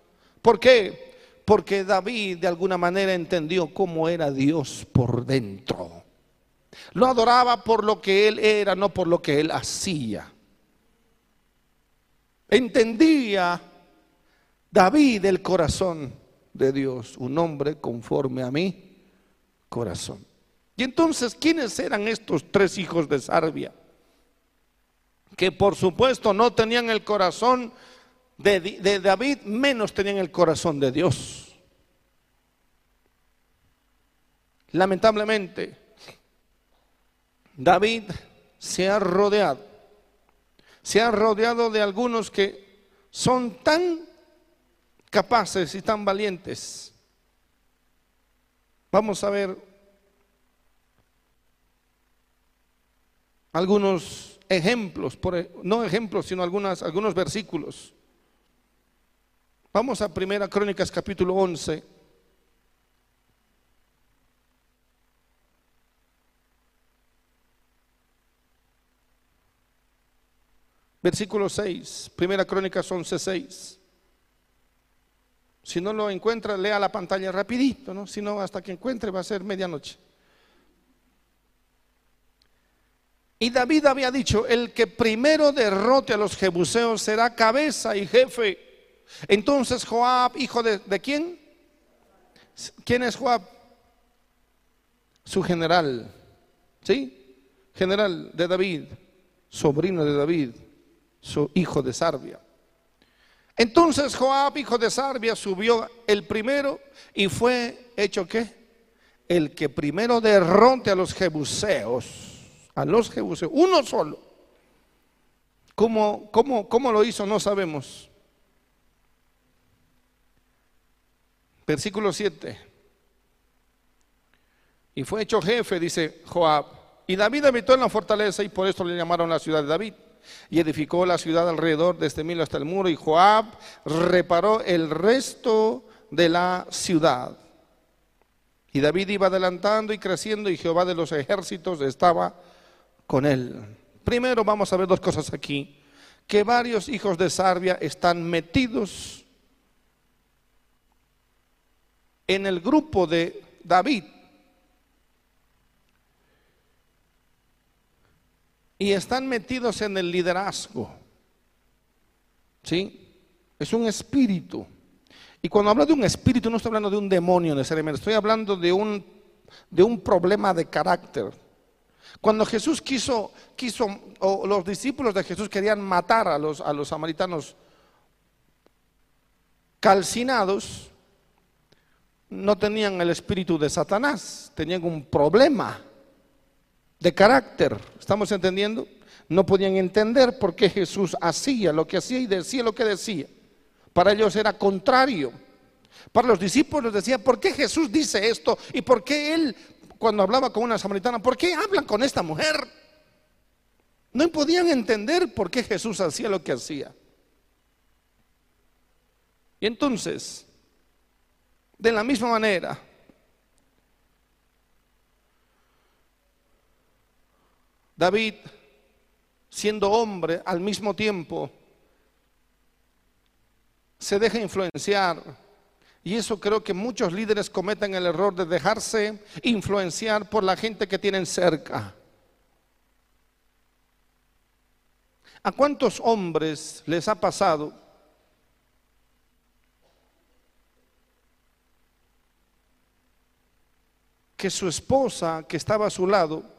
Speaker 1: ¿Por qué? Porque David de alguna manera entendió cómo era Dios por dentro. Lo adoraba por lo que él era, no por lo que él hacía. Entendía David el corazón de Dios, un hombre conforme a mi corazón. Y entonces, ¿quiénes eran estos tres hijos de Sarbia? Que por supuesto no tenían el corazón de, de David, menos tenían el corazón de Dios. Lamentablemente, David se ha rodeado, se ha rodeado de algunos que son tan capaces y tan valientes. Vamos a ver algunos ejemplos, e, no ejemplos, sino algunas, algunos versículos. Vamos a Primera Crónicas capítulo 11. Versículo 6, Primera Crónicas 11, 6. Si no lo encuentra, lea la pantalla rapidito, ¿no? Si no, hasta que encuentre va a ser medianoche. Y David había dicho, el que primero derrote a los jebuseos será cabeza y jefe. Entonces Joab, hijo de, ¿de quién? ¿Quién es Joab? Su general, ¿sí? General de David, sobrino de David su hijo de Sarbia. Entonces Joab, hijo de Sarbia, subió el primero y fue hecho qué? el que primero derrote a los jebuseos, a los jebuseos, uno solo. ¿Cómo, cómo, cómo lo hizo? No sabemos. Versículo 7. Y fue hecho jefe, dice Joab. Y David habitó en la fortaleza y por esto le llamaron la ciudad de David. Y edificó la ciudad alrededor desde este Milo hasta el muro. Y Joab reparó el resto de la ciudad. Y David iba adelantando y creciendo y Jehová de los ejércitos estaba con él. Primero vamos a ver dos cosas aquí. Que varios hijos de Sarbia están metidos en el grupo de David. Y están metidos en el liderazgo. ¿Sí? Es un espíritu. Y cuando hablo de un espíritu, no estoy hablando de un demonio necesariamente, estoy hablando de un, de un problema de carácter. Cuando Jesús quiso, quiso, o los discípulos de Jesús querían matar a los, a los samaritanos calcinados, no tenían el espíritu de Satanás, tenían un problema de carácter. ¿Estamos entendiendo? No podían entender por qué Jesús hacía lo que hacía y decía lo que decía. Para ellos era contrario. Para los discípulos decía, ¿por qué Jesús dice esto? ¿Y por qué él, cuando hablaba con una samaritana, por qué hablan con esta mujer? No podían entender por qué Jesús hacía lo que hacía. Y entonces, de la misma manera, David, siendo hombre al mismo tiempo, se deja influenciar. Y eso creo que muchos líderes cometen el error de dejarse influenciar por la gente que tienen cerca. ¿A cuántos hombres les ha pasado que su esposa que estaba a su lado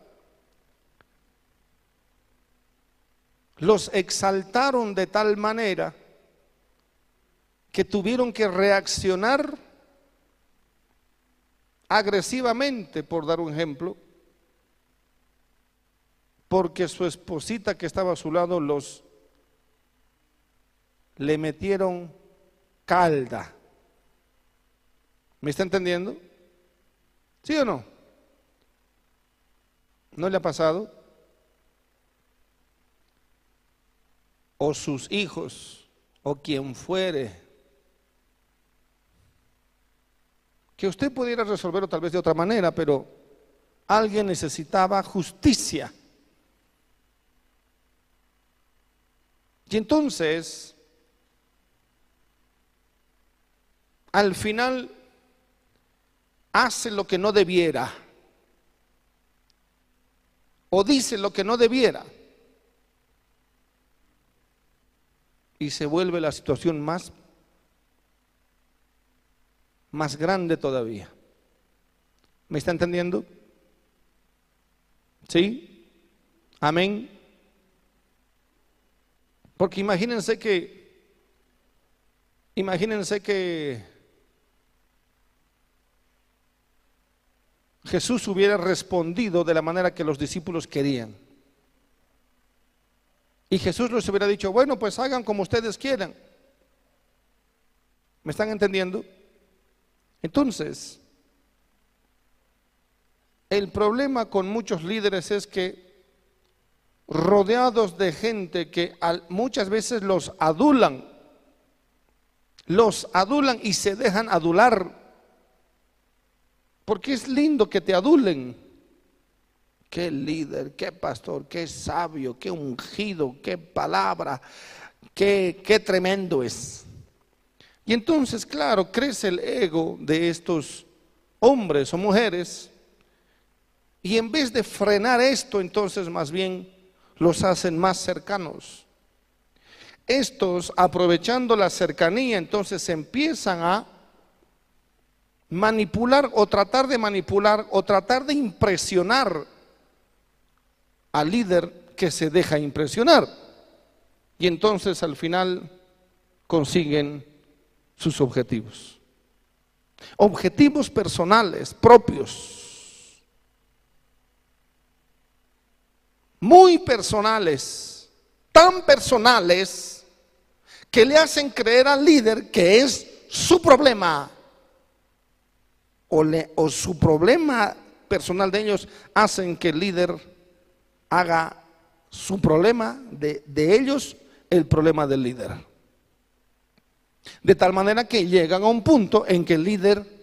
Speaker 1: los exaltaron de tal manera que tuvieron que reaccionar agresivamente, por dar un ejemplo, porque su esposita que estaba a su lado los le metieron calda. ¿Me está entendiendo? ¿Sí o no? ¿No le ha pasado? O sus hijos, o quien fuere, que usted pudiera resolverlo tal vez de otra manera, pero alguien necesitaba justicia. Y entonces, al final, hace lo que no debiera, o dice lo que no debiera, y se vuelve la situación más más grande todavía. ¿Me está entendiendo? ¿Sí? Amén. Porque imagínense que, imagínense que Jesús hubiera respondido de la manera que los discípulos querían. Y Jesús les hubiera dicho, bueno, pues hagan como ustedes quieran. ¿Me están entendiendo? Entonces, el problema con muchos líderes es que rodeados de gente que muchas veces los adulan, los adulan y se dejan adular, porque es lindo que te adulen. Qué líder, qué pastor, qué sabio, qué ungido, qué palabra, qué, tremendo es. Y entonces, claro, crece el ego de estos hombres o mujeres y en vez de frenar esto, entonces más bien los hacen más cercanos. Estos, aprovechando la cercanía, entonces empiezan a manipular o tratar de manipular o tratar de impresionar al líder que se deja impresionar. Y entonces al final consiguen sus objetivos. objetivos personales propios, muy personales, tan personales que le hacen creer al líder que es su problema o, o su problema personal de ellos hacen que el líder haga su problema de, de ellos el problema del líder. De tal manera que llegan a un punto en que el líder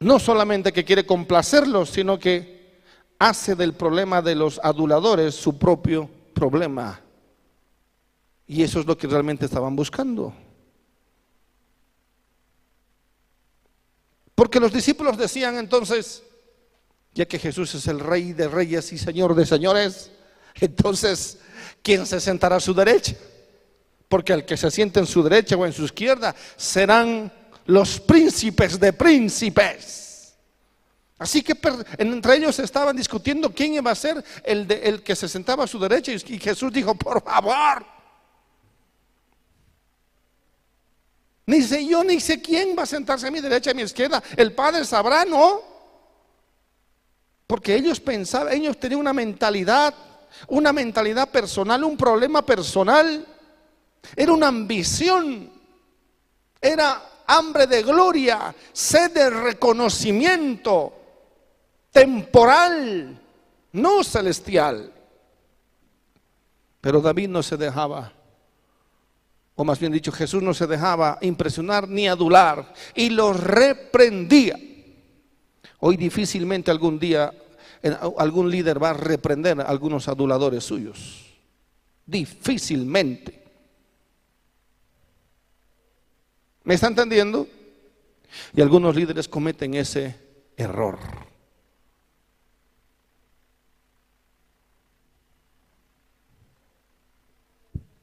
Speaker 1: no solamente que quiere complacerlos, sino que hace del problema de los aduladores su propio problema. Y eso es lo que realmente estaban buscando. Porque los discípulos decían entonces, ya que Jesús es el rey de reyes y señor de señores, entonces, ¿quién se sentará a su derecha? Porque el que se siente en su derecha o en su izquierda serán los príncipes de príncipes. Así que entre ellos estaban discutiendo quién iba a ser el, el que se sentaba a su derecha y Jesús dijo, por favor, Ni sé yo, ni sé quién va a sentarse a mi derecha y a mi izquierda. El Padre sabrá, ¿no? Porque ellos pensaban, ellos tenían una mentalidad, una mentalidad personal, un problema personal. Era una ambición, era hambre de gloria, sed de reconocimiento temporal, no celestial. Pero David no se dejaba o más bien dicho, Jesús no se dejaba impresionar ni adular y los reprendía. Hoy difícilmente algún día algún líder va a reprender a algunos aduladores suyos. Difícilmente. ¿Me está entendiendo? Y algunos líderes cometen ese error.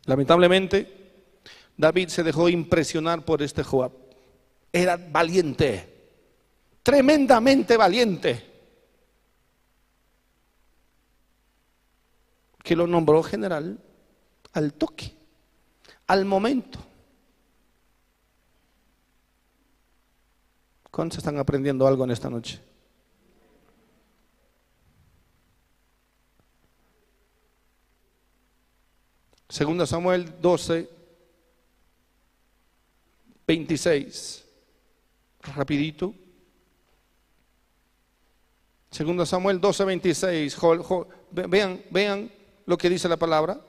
Speaker 1: Lamentablemente, David se dejó impresionar por este Joab. Era valiente, tremendamente valiente, que lo nombró general al toque, al momento. ¿Cuántos están aprendiendo algo en esta noche? Segunda Samuel 12, 26. Rapidito. Segundo Samuel 12, 26. vean, vean lo que dice la palabra.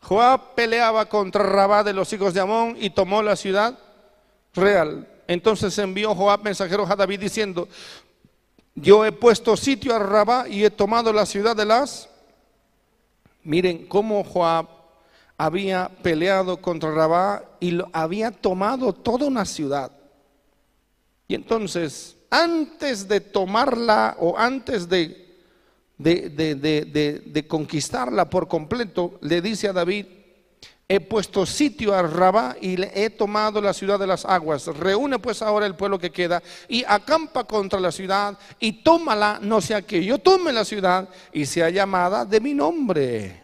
Speaker 1: Joab peleaba contra Rabá de los hijos de Amón y tomó la ciudad real. Entonces envió Joab mensajeros a David diciendo, yo he puesto sitio a Rabá y he tomado la ciudad de las... Miren cómo Joab había peleado contra Rabá y lo, había tomado toda una ciudad. Y entonces, antes de tomarla o antes de, de, de, conquistarla por completo, le dice a David, he puesto sitio a Rabá y le he tomado la ciudad de las aguas. Reúne pues ahora el pueblo que queda y acampa contra la ciudad y tómala, no sea que yo tome la ciudad y sea llamada de mi nombre.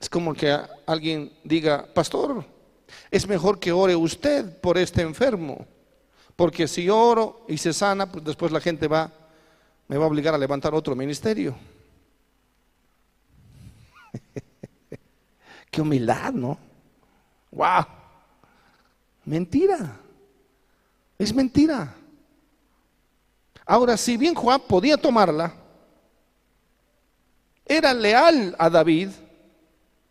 Speaker 1: Es como que alguien diga, pastor, es mejor que ore usted por este enfermo, porque si oro y se sana, pues después la gente va, me va a obligar a levantar otro ministerio. Qué humildad, ¿no? ¡Wow! Mentira. Es mentira. Ahora, si bien Juan podía tomarla, era leal a David,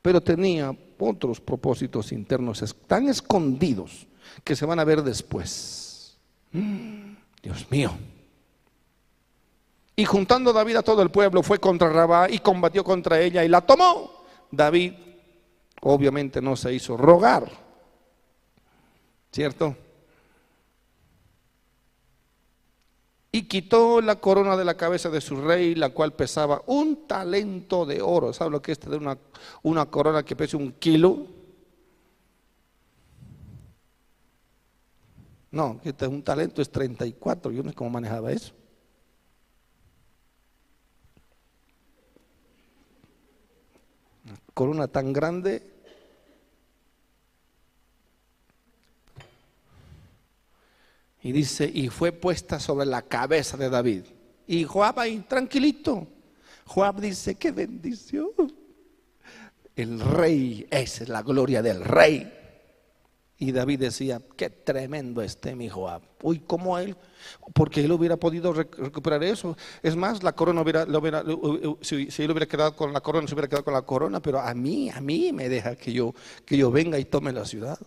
Speaker 1: pero tenía otros propósitos internos tan escondidos que se van a ver después. Mm, Dios mío. Y juntando David a todo el pueblo, fue contra Rabá y combatió contra ella y la tomó. David obviamente no se hizo rogar, ¿cierto? Y quitó la corona de la cabeza de su rey, la cual pesaba un talento de oro. ¿Sabe lo que es tener una, una corona que pesa un kilo? No, este un talento es 34, yo no sé cómo manejaba eso. corona tan grande. Y dice, y fue puesta sobre la cabeza de David. Y Joab ahí, tranquilito. Joab dice, qué bendición. El rey, esa es la gloria del rey. Y David decía, qué tremendo este mi Joab. Uy, ¿cómo él? Porque él hubiera podido recuperar eso. Es más, la corona hubiera, si, él hubiera quedado con la corona, se hubiera quedado con la corona, pero a mí, a mí me deja que yo, que yo venga y tome la ciudad.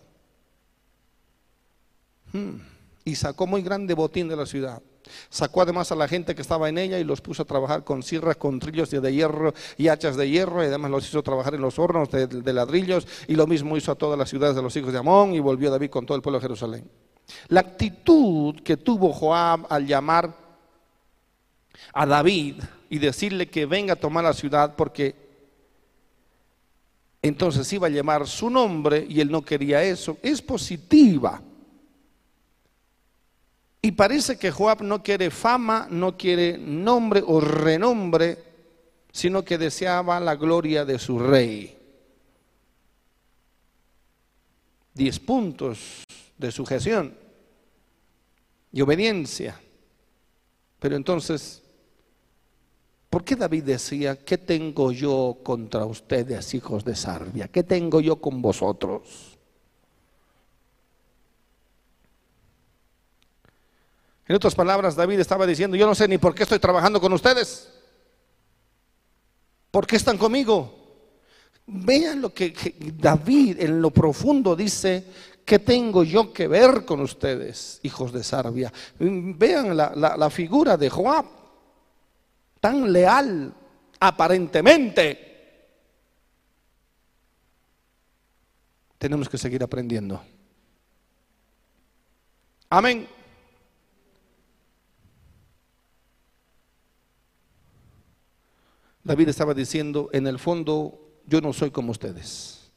Speaker 1: Hmm. Y sacó muy grande botín de la ciudad. Sacó además a la gente que estaba en ella y los puso a trabajar con sierras, con trillos de hierro y hachas de hierro, y además los hizo trabajar en los hornos de, ladrillos, y lo mismo hizo a todas las ciudades de los hijos de Amón, y volvió David con todo el pueblo de Jerusalén. La actitud que tuvo Joab al llamar a David y decirle que venga a tomar la ciudad, porque entonces iba a llamar su nombre y él no quería eso, es positiva. Y parece que Joab no quiere fama, no quiere nombre o renombre, sino que deseaba la gloria de su rey. Diez puntos de sujeción y obediencia. Pero entonces, ¿por qué David decía, ¿qué tengo yo contra ustedes, hijos de Sarbia? ¿Qué tengo yo con vosotros? En otras palabras, David estaba diciendo, yo no sé ni por qué estoy trabajando con ustedes. ¿Por qué están conmigo? Vean lo que, David en lo profundo dice, ¿qué tengo yo que ver con ustedes, hijos de Sarbia? Vean la, la figura de Joab, tan leal, aparentemente. Tenemos que seguir aprendiendo. Amén. David estaba diciendo, en el fondo yo no soy como ustedes.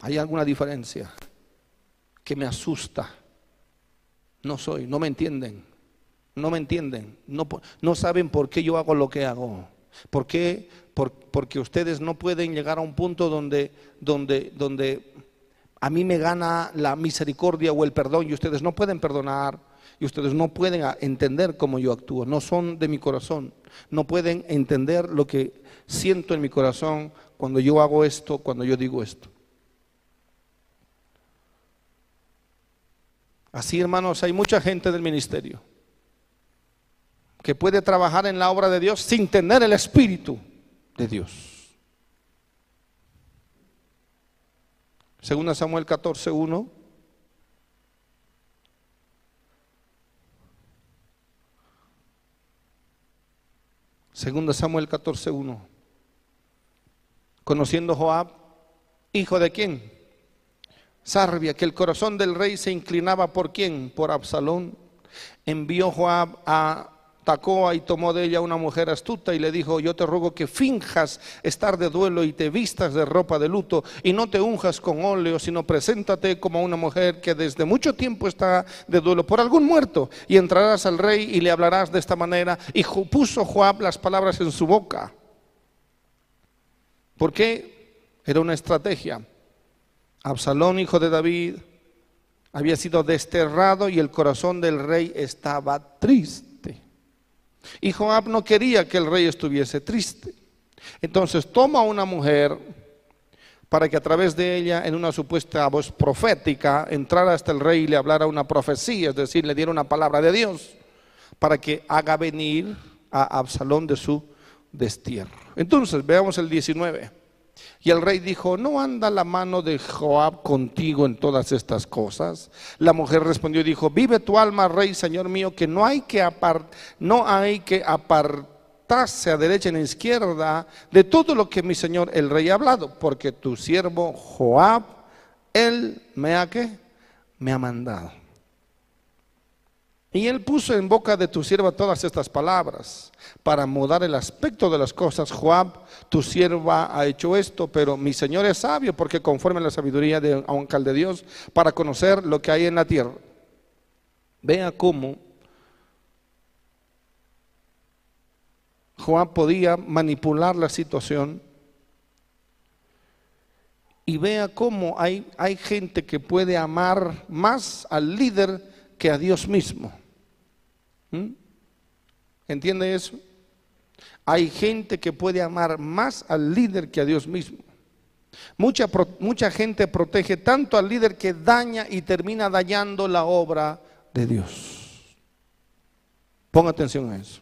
Speaker 1: Hay alguna diferencia que me asusta. No soy, no me entienden, no me entienden, no, saben por qué yo hago lo que hago. ¿Por qué? porque ustedes no pueden llegar a un punto donde, donde, donde a mí me gana la misericordia o el perdón y ustedes no pueden perdonar ustedes no pueden entender cómo yo actúo, no son de mi corazón, no pueden entender lo que siento en mi corazón cuando yo hago esto, cuando yo digo esto. Así, hermanos, hay mucha gente del ministerio que puede trabajar en la obra de Dios sin tener el Espíritu de Dios. Según Samuel 14, 1. Segunda Samuel 14:1. Conociendo Joab, hijo de quién? Sarbia, que el corazón del rey se inclinaba por quién? Por Absalón. Envió Joab a Tacoa y tomó de ella una mujer astuta y le dijo, yo te ruego que finjas estar de duelo y te vistas de ropa de luto y no te unjas con óleo, sino preséntate como una mujer que desde mucho tiempo está de duelo por algún muerto y entrarás al rey y le hablarás de esta manera. Y puso Joab las palabras en su boca. ¿Por qué? Era una estrategia. Absalón, hijo de David, había sido desterrado y el corazón del rey estaba triste. Y Joab no quería que el rey estuviese triste. Entonces toma a una mujer para que a través de ella, en una supuesta voz profética, entrara hasta el rey y le hablara una profecía, es decir, le diera una palabra de Dios, para que haga venir a Absalón de su destierro. Entonces, veamos el 19. Y el rey dijo, ¿no anda la mano de Joab contigo en todas estas cosas? La mujer respondió y dijo, vive tu alma, rey, señor mío, que no hay que, no hay que apartarse a derecha ni a izquierda de todo lo que mi señor el rey ha hablado, porque tu siervo Joab, él me ha, me ha mandado. Y él puso en boca de tu sierva todas estas palabras para mudar el aspecto de las cosas. Joab, tu sierva ha hecho esto, pero mi Señor es sabio porque conforme a la sabiduría de un de Dios para conocer lo que hay en la tierra. Vea cómo Joab podía manipular la situación y vea cómo hay, hay gente que puede amar más al líder que a Dios mismo. ¿Mm? ¿Entiende eso? Hay gente que puede amar más al líder que a Dios mismo. Mucha, mucha gente protege tanto al líder que daña y termina dañando la obra de Dios. Ponga atención a eso.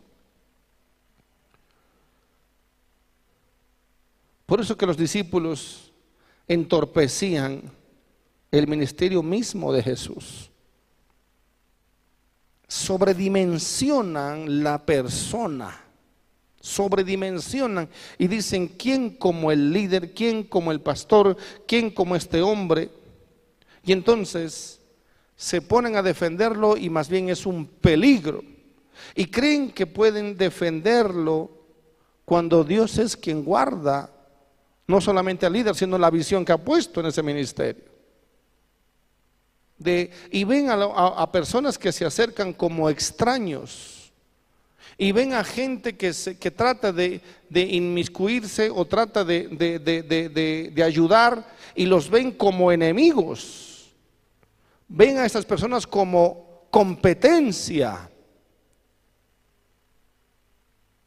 Speaker 1: Por eso que los discípulos entorpecían el ministerio mismo de Jesús. Sobredimensionan la persona. Sobredimensionan y dicen, ¿quién como el líder? ¿Quién como el pastor? ¿Quién como este hombre? Y entonces se ponen a defenderlo y más bien es un peligro. Y creen que pueden defenderlo cuando Dios es quien guarda no solamente al líder, sino la visión que ha puesto en ese ministerio. Y ven a, personas que se acercan como extraños. Y ven a gente que, que trata de, inmiscuirse o trata de, de ayudar y los ven como enemigos. Ven a estas personas como competencia.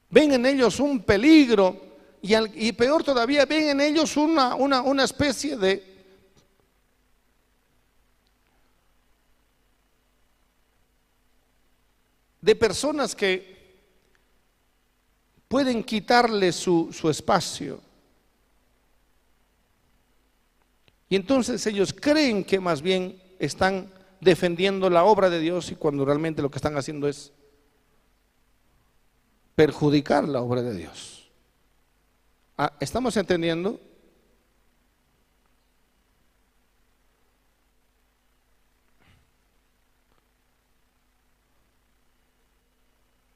Speaker 1: Ven en ellos un peligro y, peor todavía, ven en ellos una, una, una especie de, de personas que pueden quitarle su, su, espacio. Y entonces ellos creen que más bien están defendiendo la obra de Dios y cuando realmente lo que están haciendo es perjudicar la obra de Dios. Ah, ¿Estamos entendiendo?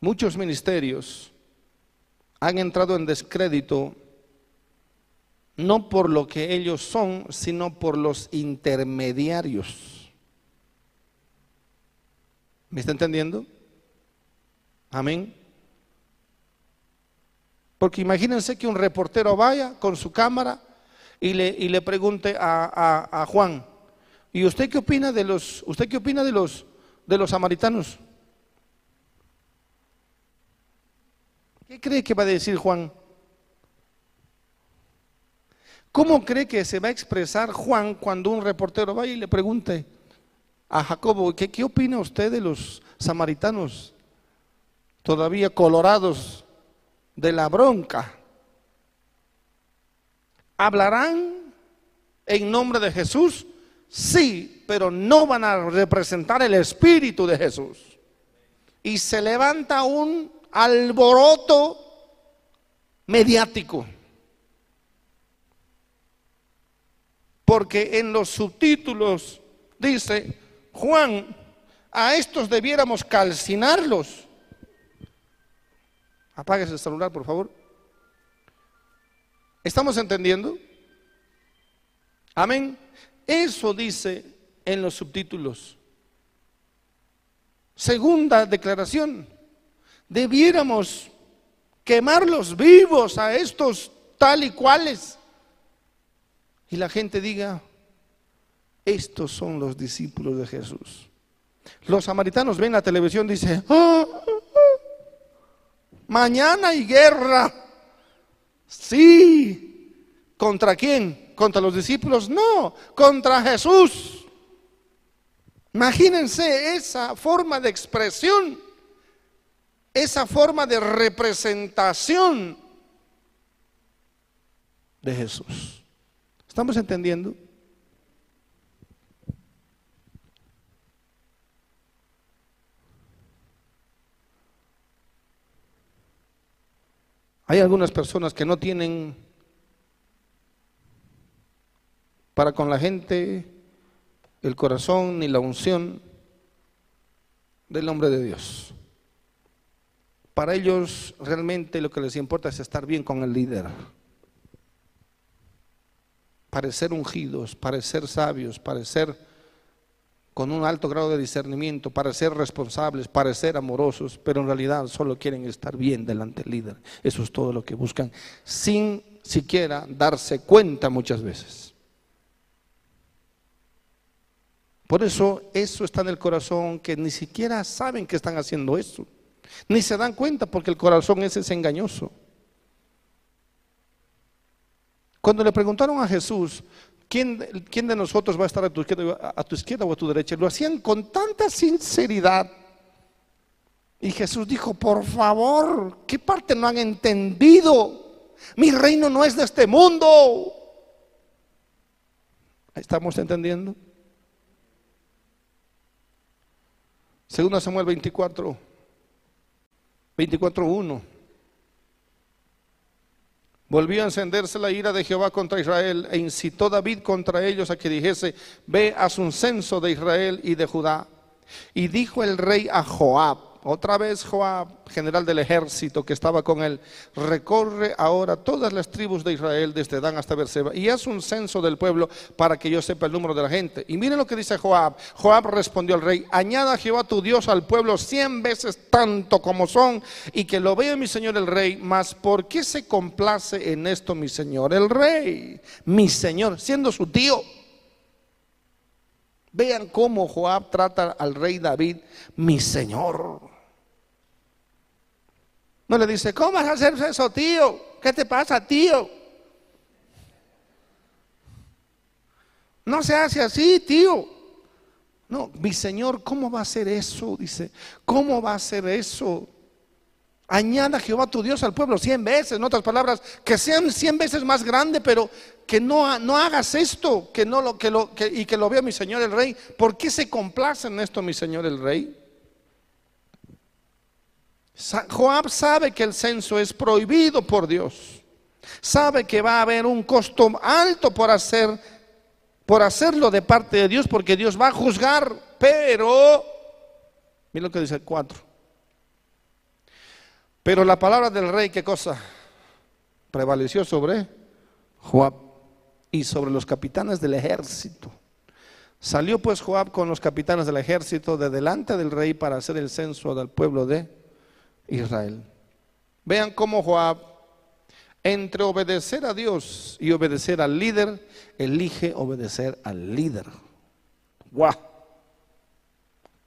Speaker 1: Muchos ministerios han entrado en descrédito no por lo que ellos son, sino por los intermediarios. ¿Me está entendiendo? Amén. Porque imagínense que un reportero vaya con su cámara y le, y le pregunte a, Juan, ¿y usted qué opina de los, usted qué opina de los, de los samaritanos? ¿Qué cree que va a decir Juan? ¿Cómo cree que se va a expresar Juan cuando un reportero vaya y le pregunte a Jacobo, ¿qué, qué opina usted de los samaritanos? Todavía colorados de la bronca. ¿Hablarán en nombre de Jesús? Sí, pero no van a representar el Espíritu de Jesús. Y se levanta un alboroto mediático. Porque en los subtítulos dice, Juan, a estos debiéramos calcinarlos Apáguese el celular, por favor. ¿Estamos entendiendo? Amén. Eso dice en los subtítulos. Segunda declaración. Debiéramos quemarlos vivos a estos tal y cuales. Y la gente diga, estos son los discípulos de Jesús. Los samaritanos ven la televisión y dicen, ¡ah! Mañana hay guerra. Sí. ¿Contra quién? ¿Contra los discípulos? No, contra Jesús. Imagínense esa forma de expresión, esa forma de representación de Jesús. ¿Estamos entendiendo? Hay algunas personas que no tienen para con la gente el corazón ni la unción del nombre de Dios. Para ellos realmente lo que les importa es estar bien con el líder. Parecer ungidos, parecer sabios, parecer con un alto grado de discernimiento, para ser responsables, para ser amorosos, pero en realidad solo quieren estar bien delante del líder. Eso es todo lo que buscan, sin siquiera darse cuenta muchas veces Por eso eso está en el corazón que ni siquiera saben que están haciendo eso. Ni se dan cuenta porque el corazón ese es engañoso. Cuando le preguntaron a Jesús, ¿quién, de nosotros va a estar a tu, izquierda, a tu izquierda o a tu derecha? Lo hacían con tanta sinceridad. Y Jesús dijo, por favor, ¿qué parte no han entendido? Mi reino no es de este mundo. ¿Estamos entendiendo? Segunda Samuel 24, 24.1. Volvió a encenderse la ira de Jehová contra Israel e incitó David contra ellos a que dijese, ve, haz un censo de Israel y de Judá. Y dijo el rey a Joab, otra vez Joab, general del ejército que estaba con él, recorre ahora todas las tribus de Israel desde Dan hasta Berseba y hace un censo del pueblo para que yo sepa el número de la gente. Y miren lo que dice Joab. Joab respondió al rey, añada Jehová tu Dios al pueblo cien veces tanto como son y que lo vea mi señor el rey, mas ¿por qué se complace en esto mi señor el rey? Mi señor, siendo su tío. Vean cómo Joab trata al rey David, mi señor. No le dice, ¿cómo vas a hacer eso, tío? ¿Qué te pasa, tío? No se hace así, tío. No, mi Señor, ¿cómo va a hacer eso? Dice, ¿cómo va a hacer eso? Añada Jehová tu Dios al pueblo cien veces, en otras palabras, que sean cien veces más grande, pero que no, no hagas esto, que no lo, que lo, que, y que lo vea mi Señor el Rey. ¿Por qué se complace en esto mi Señor el Rey? Joab sabe que el censo es prohibido por Dios. Sabe que va a haber un costo alto por hacer por hacerlo de parte de Dios porque Dios va a juzgar, pero mira lo que dice el 4. Pero la palabra del rey, ¿qué cosa? Prevaleció sobre Joab y sobre los capitanes del ejército. Salió pues Joab con los capitanes del ejército de delante del rey para hacer el censo del pueblo de Israel. Vean cómo Joab, entre obedecer a Dios y obedecer al líder, elige obedecer al líder. ¡Guau!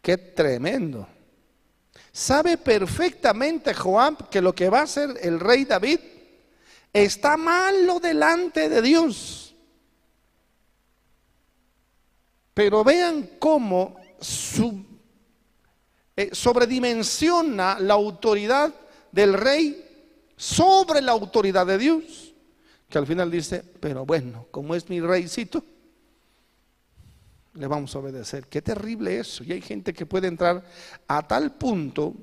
Speaker 1: ¡Qué tremendo! Sabe perfectamente Joab que lo que va a hacer el rey David está malo delante de Dios. Pero vean cómo su eh, sobredimensiona la autoridad del rey sobre la autoridad de Dios, que al final dice, pero bueno, como es mi reycito, le vamos a obedecer. Qué terrible eso. Y hay gente que puede entrar a tal punto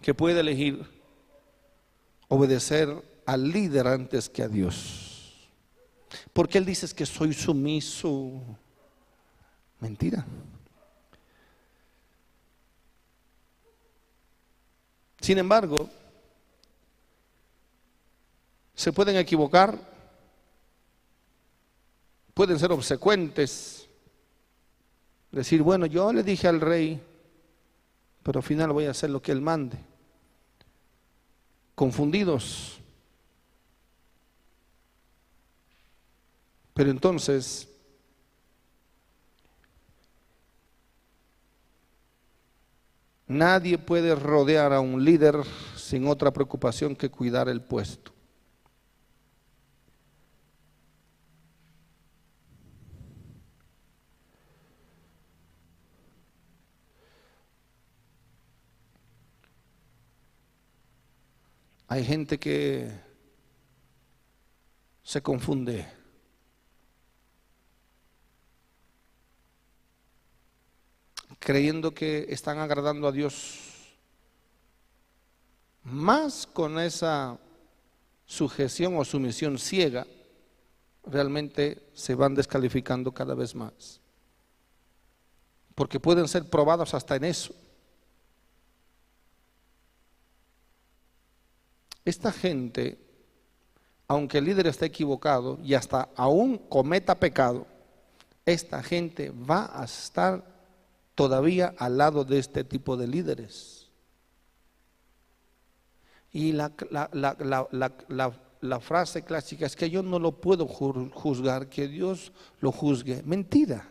Speaker 1: que puede elegir obedecer al líder antes que a Dios. Porque él dice que soy sumiso. Mentira. Sin embargo, se pueden equivocar, pueden ser obsecuentes, decir, bueno, yo le dije al rey, pero al final voy a hacer lo que él mande. Confundidos. Pero entonces Nadie puede rodear a un líder sin otra preocupación que cuidar el puesto. Hay gente que se confunde. Creyendo que están agradando a Dios más con esa sujeción o sumisión ciega, realmente se van descalificando cada vez más. Porque pueden ser probados hasta en eso. Esta gente, aunque el líder esté equivocado y hasta aún cometa pecado, esta gente va a estar todavía al lado de este tipo de líderes. Y la, la, frase clásica es que yo no lo puedo juzgar, que Dios lo juzgue. Mentira.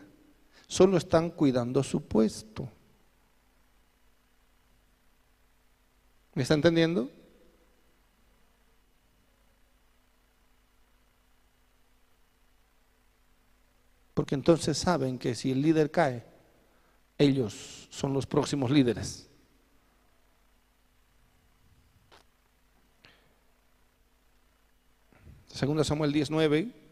Speaker 1: solo están cuidando su puesto. ¿Me está entendiendo? Porque entonces saben que si el líder cae, ellos son los próximos líderes. Segunda Samuel 19.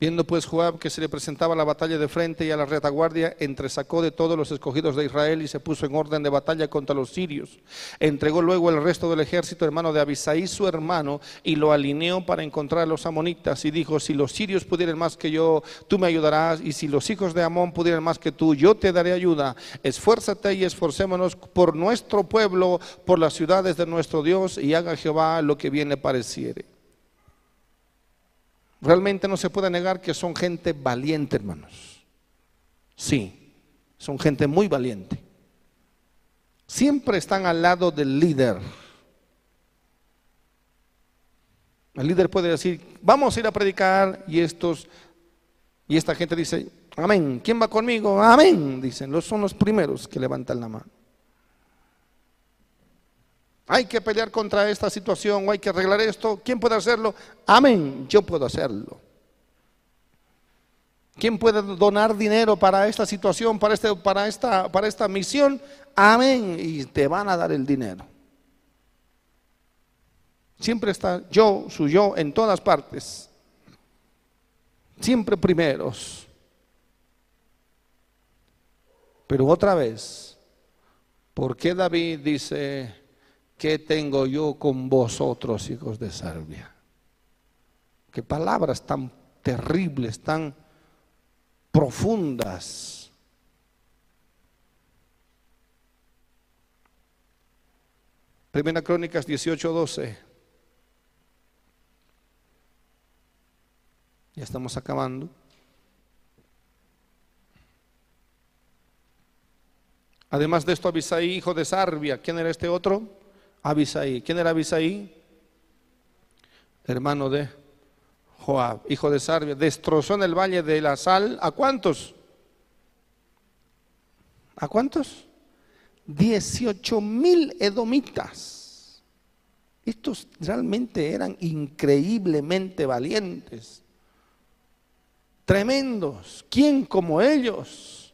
Speaker 1: Viendo pues Joab que se le presentaba la batalla de frente y a la retaguardia, entresacó de todos los escogidos de Israel y se puso en orden de batalla contra los sirios. Entregó luego el resto del ejército hermano de Abisaí, su hermano, y lo alineó para encontrar a los amonitas. Y dijo, si los sirios pudieran más que yo, tú me ayudarás, y si los hijos de Amón pudieran más que tú, yo te daré ayuda. Esfuérzate y esforcémonos por nuestro pueblo, por las ciudades de nuestro Dios, y haga Jehová lo que bien le pareciere. Realmente no se puede negar que son gente valiente, hermanos. Sí, son gente muy valiente. Siempre están al lado del líder. El líder puede decir, vamos a ir a predicar y estos y esta gente dice, amén. ¿Quién va conmigo? Amén. Dicen, los son los primeros que levantan la mano. Hay que pelear contra esta situación o hay que arreglar esto. ¿Quién puede hacerlo? Amén, yo puedo hacerlo. ¿Quién puede donar dinero para esta situación, para, este, para, esta, para esta misión? Amén, y te van a dar el dinero. Siempre está yo, su yo, en todas partes. Siempre primeros. Pero otra vez, ¿por qué David dice, ¿qué tengo yo con vosotros, hijos de Serbia? Qué palabras tan terribles, tan profundas. Primera Crónicas 18, 12. Ya estamos acabando. Además de esto, Abisaí, hijo de Sarbia, ¿quién era este otro? Abisaí. ¿Quién era Abisaí? Hermano de Joab, hijo de Sarbia. Destrozó en el valle de la sal. ¿A cuántos? ¿A cuántos? 18 mil edomitas. Estos realmente eran increíblemente valientes. Tremendos. ¿Quién como ellos?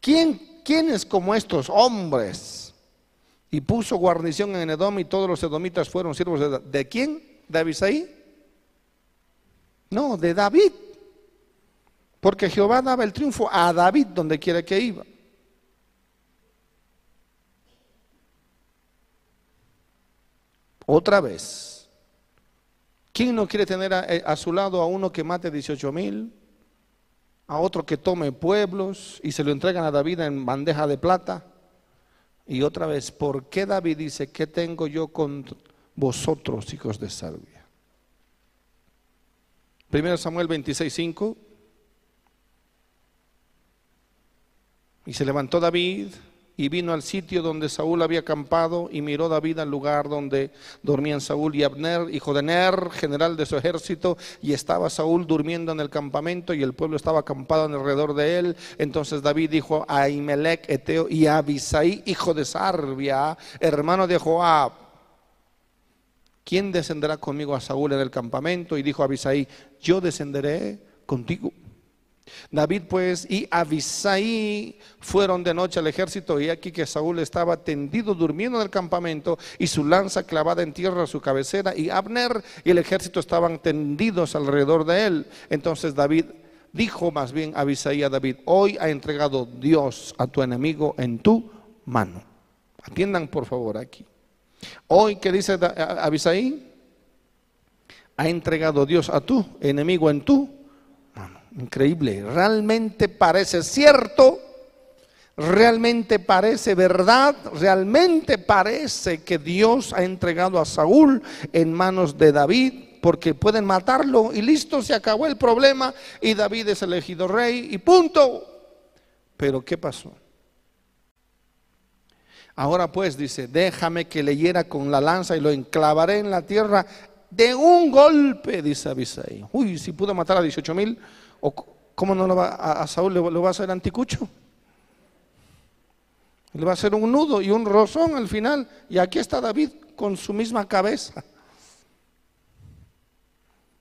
Speaker 1: ¿Quién, ¿Quiénes como estos hombres? Y puso guarnición en Edom y todos los edomitas fueron siervos de, ¿de quién? ¿De Abisaí? No, de David. Porque Jehová daba el triunfo a David donde quiera que iba. Otra vez. ¿Quién no quiere tener a, a, su lado a uno que mate 18 mil? A otro que tome pueblos y se lo entregan a David en bandeja de plata. Y otra vez, ¿por qué David dice, ¿qué tengo yo con vosotros, hijos de Salvia? Primero Samuel 26, 5. Y se levantó David y vino al sitio donde Saúl había acampado y miró David al lugar donde dormían Saúl y Abner, hijo de Ner, general de su ejército, y estaba Saúl durmiendo en el campamento y el pueblo estaba acampado alrededor de él. Entonces David dijo a Imelec, Eteo y a Abisai, hijo de Sarbia, hermano de Joab, ¿quién descenderá conmigo a Saúl en el campamento? Y dijo a Abisai, yo descenderé contigo. David pues y Abisai fueron de noche al ejército y aquí que Saúl estaba tendido durmiendo en el campamento y su lanza clavada en tierra a su cabecera y Abner y el ejército estaban tendidos alrededor de él. Entonces David dijo más bien a Abisai a David, hoy ha entregado Dios a tu enemigo en tu mano. Atiendan por favor aquí. Hoy, ¿qué dice Abisai? Ha entregado Dios a tu enemigo en tu Increíble. Realmente parece cierto, realmente parece verdad, realmente parece que Dios ha entregado a Saúl en manos de David porque pueden matarlo y listo, se acabó el problema y David es elegido rey y punto. Pero ¿qué pasó? Ahora pues dice, déjame que le hiera con la lanza y lo enclavaré en la tierra de un golpe, dice Abisai. Uy, si pudo matar a 18 mil, ¿cómo no lo va a, Saúl le, va a hacer anticucho? Le va a hacer un nudo y un rozón al final. Y aquí está David con su misma cabeza.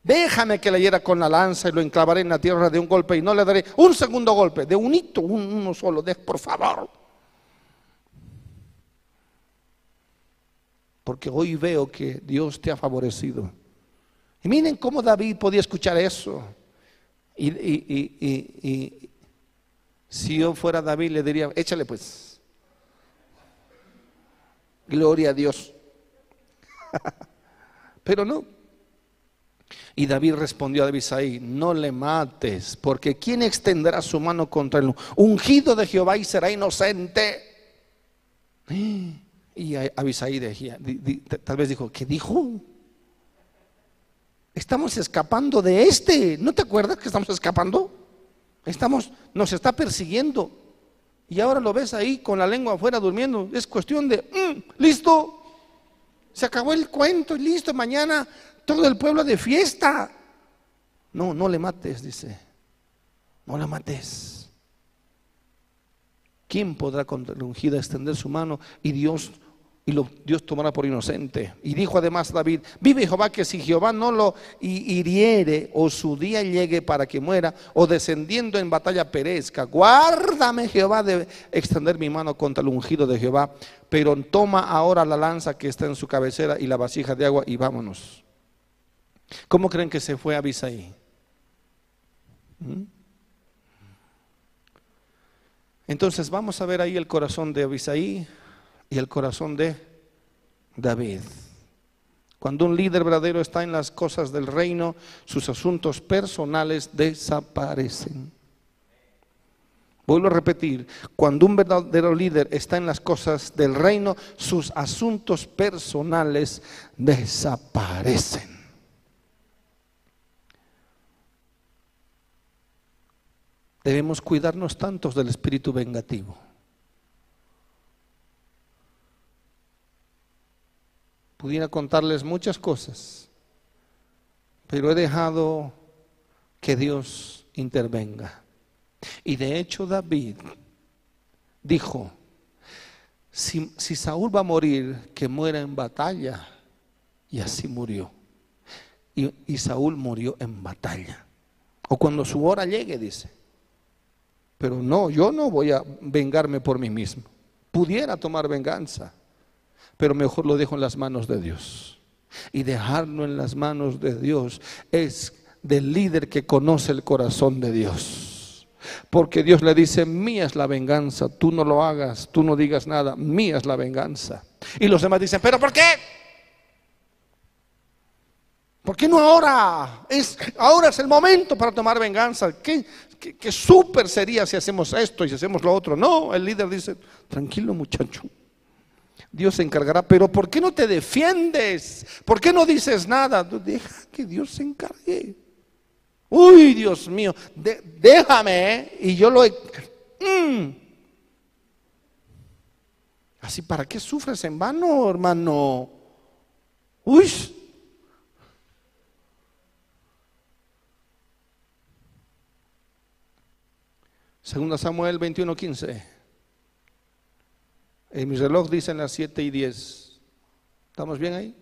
Speaker 1: Déjame que le hiera con la lanza y lo enclavaré en la tierra de un golpe y no le daré un segundo golpe, de un hito, uno solo, de, por favor. Porque hoy veo que Dios te ha favorecido. Y miren cómo David podía escuchar eso. Y, y si yo fuera David le diría, échale pues. Gloria a Dios. Pero no. Y David respondió a Abisai, no le mates, porque ¿quién extenderá su mano contra el ungido de Jehová y será inocente? Y Abisai decía, tal vez dijo, ¿qué dijo? Estamos escapando de este. ¿No te acuerdas que estamos escapando? Estamos, nos está persiguiendo. Y ahora lo ves ahí con la lengua afuera durmiendo. Es cuestión de, mm, listo, se acabó el cuento y listo, mañana todo el pueblo de fiesta. No, no le mates, dice. No la mates. ¿Quién podrá contra la ungida extender su mano y Dios y lo, Dios tomará por inocente? Y dijo además David, vive Jehová que si Jehová no lo hiriere o su día llegue para que muera o descendiendo en batalla perezca, guárdame Jehová de extender mi mano contra el ungido de Jehová, pero toma ahora la lanza que está en su cabecera y la vasija de agua y vámonos. ¿Cómo creen que se fue Abisaí? ¿Mm? Entonces vamos a ver ahí el corazón de Abisaí y el corazón de David. Cuando un líder verdadero está en las cosas del reino, sus asuntos personales desaparecen. Vuelvo a repetir, cuando un verdadero líder está en las cosas del reino, sus asuntos personales desaparecen. debemos cuidarnos tantos del espíritu vengativo. Pudiera contarles muchas cosas, pero he dejado que Dios intervenga. Y de hecho David dijo, si, Saúl va a morir, que muera en batalla. Y así murió. Y, y Saúl murió en batalla. O cuando su hora llegue, dice. Pero no, yo no voy a vengarme por mí mismo. Pudiera tomar venganza, pero mejor lo dejo en las manos de Dios. Y dejarlo en las manos de Dios es del líder que conoce el corazón de Dios. Porque Dios le dice, mía es la venganza, tú no lo hagas, tú no digas nada, mía es la venganza. Y los demás dicen, pero ¿por qué? ¿Por qué no ahora? Es, ahora es el momento para tomar venganza. ¿Qué, qué, súper sería si hacemos esto y si hacemos lo otro. No, el líder dice, tranquilo muchacho, Dios se encargará, pero ¿por qué no te defiendes? ¿Por qué no dices nada? Deja que Dios se encargue. Uy, Dios mío, déjame ¿eh? y yo lo... Mm. Así, ¿para qué sufres en vano, hermano? Uy, Segunda Samuel 21:15. En mi reloj dicen las 7 y 10. ¿Estamos bien ahí?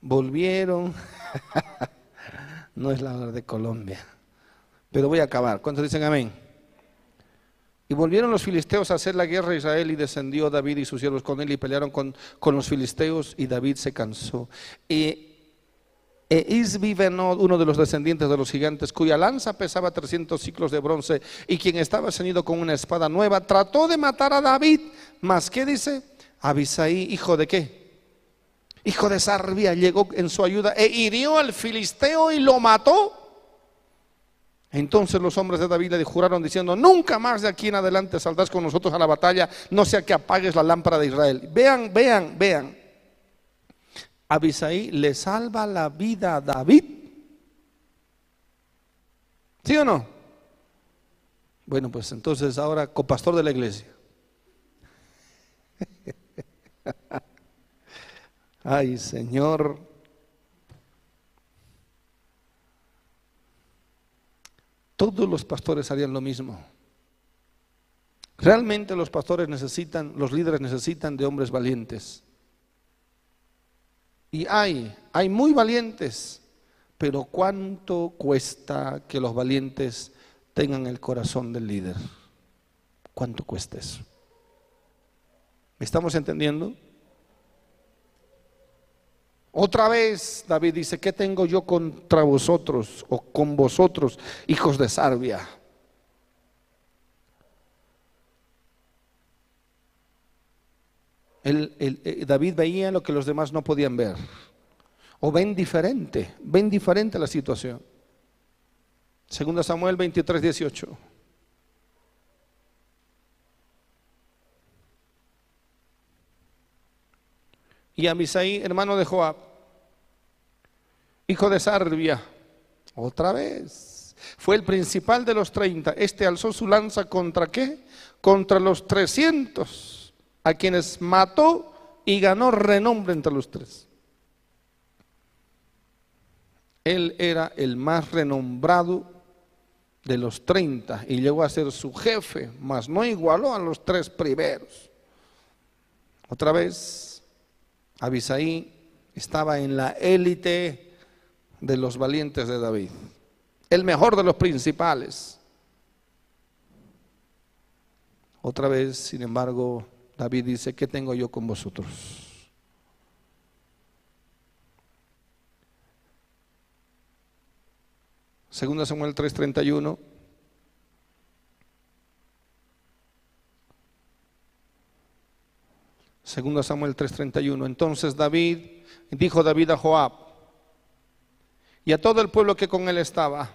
Speaker 1: Volvieron. no es la hora de Colombia. Pero voy a acabar. ¿Cuántos dicen amén? Y volvieron los filisteos a hacer la guerra a Israel y descendió David y sus siervos con él y pelearon con, con los filisteos y David se cansó. Y e Isbi uno de los descendientes de los gigantes, cuya lanza pesaba 300 ciclos de bronce y quien estaba ceñido con una espada nueva, trató de matar a David. Mas, ¿qué dice? Abisaí, hijo de qué? Hijo de Sarbia, llegó en su ayuda e hirió al filisteo y lo mató. Entonces los hombres de David le juraron diciendo, nunca más de aquí en adelante saldrás con nosotros a la batalla, no sea que apagues la lámpara de Israel. Vean, vean, vean. Abisaí le salva la vida a David. ¿Sí o no? Bueno, pues entonces ahora copastor de la iglesia. Ay, Señor. Todos los pastores harían lo mismo. Realmente los pastores necesitan, los líderes necesitan de hombres valientes. Y hay, hay muy valientes, pero ¿cuánto cuesta que los valientes tengan el corazón del líder? ¿Cuánto cuesta eso? ¿Me estamos entendiendo? Otra vez David dice, ¿qué tengo yo contra vosotros o con vosotros, hijos de Sarbia? Eh, David veía lo que los demás no podían ver. O ven diferente, ven diferente la situación. Segunda Samuel 23, 18. Y Amisai, hermano de Joab, hijo de Sarbia, otra vez, fue el principal de los 30. Este alzó su lanza contra qué? Contra los 300 a quienes mató y ganó renombre entre los tres. Él era el más renombrado de los 30 y llegó a ser su jefe, mas no igualó a los tres primeros. Otra vez, Abisaí estaba en la élite de los valientes de David, el mejor de los principales. Otra vez, sin embargo, David dice, ¿qué tengo yo con vosotros? Segunda Samuel 3:31. Segunda Samuel 3:31. Entonces David, dijo David a Joab y a todo el pueblo que con él estaba,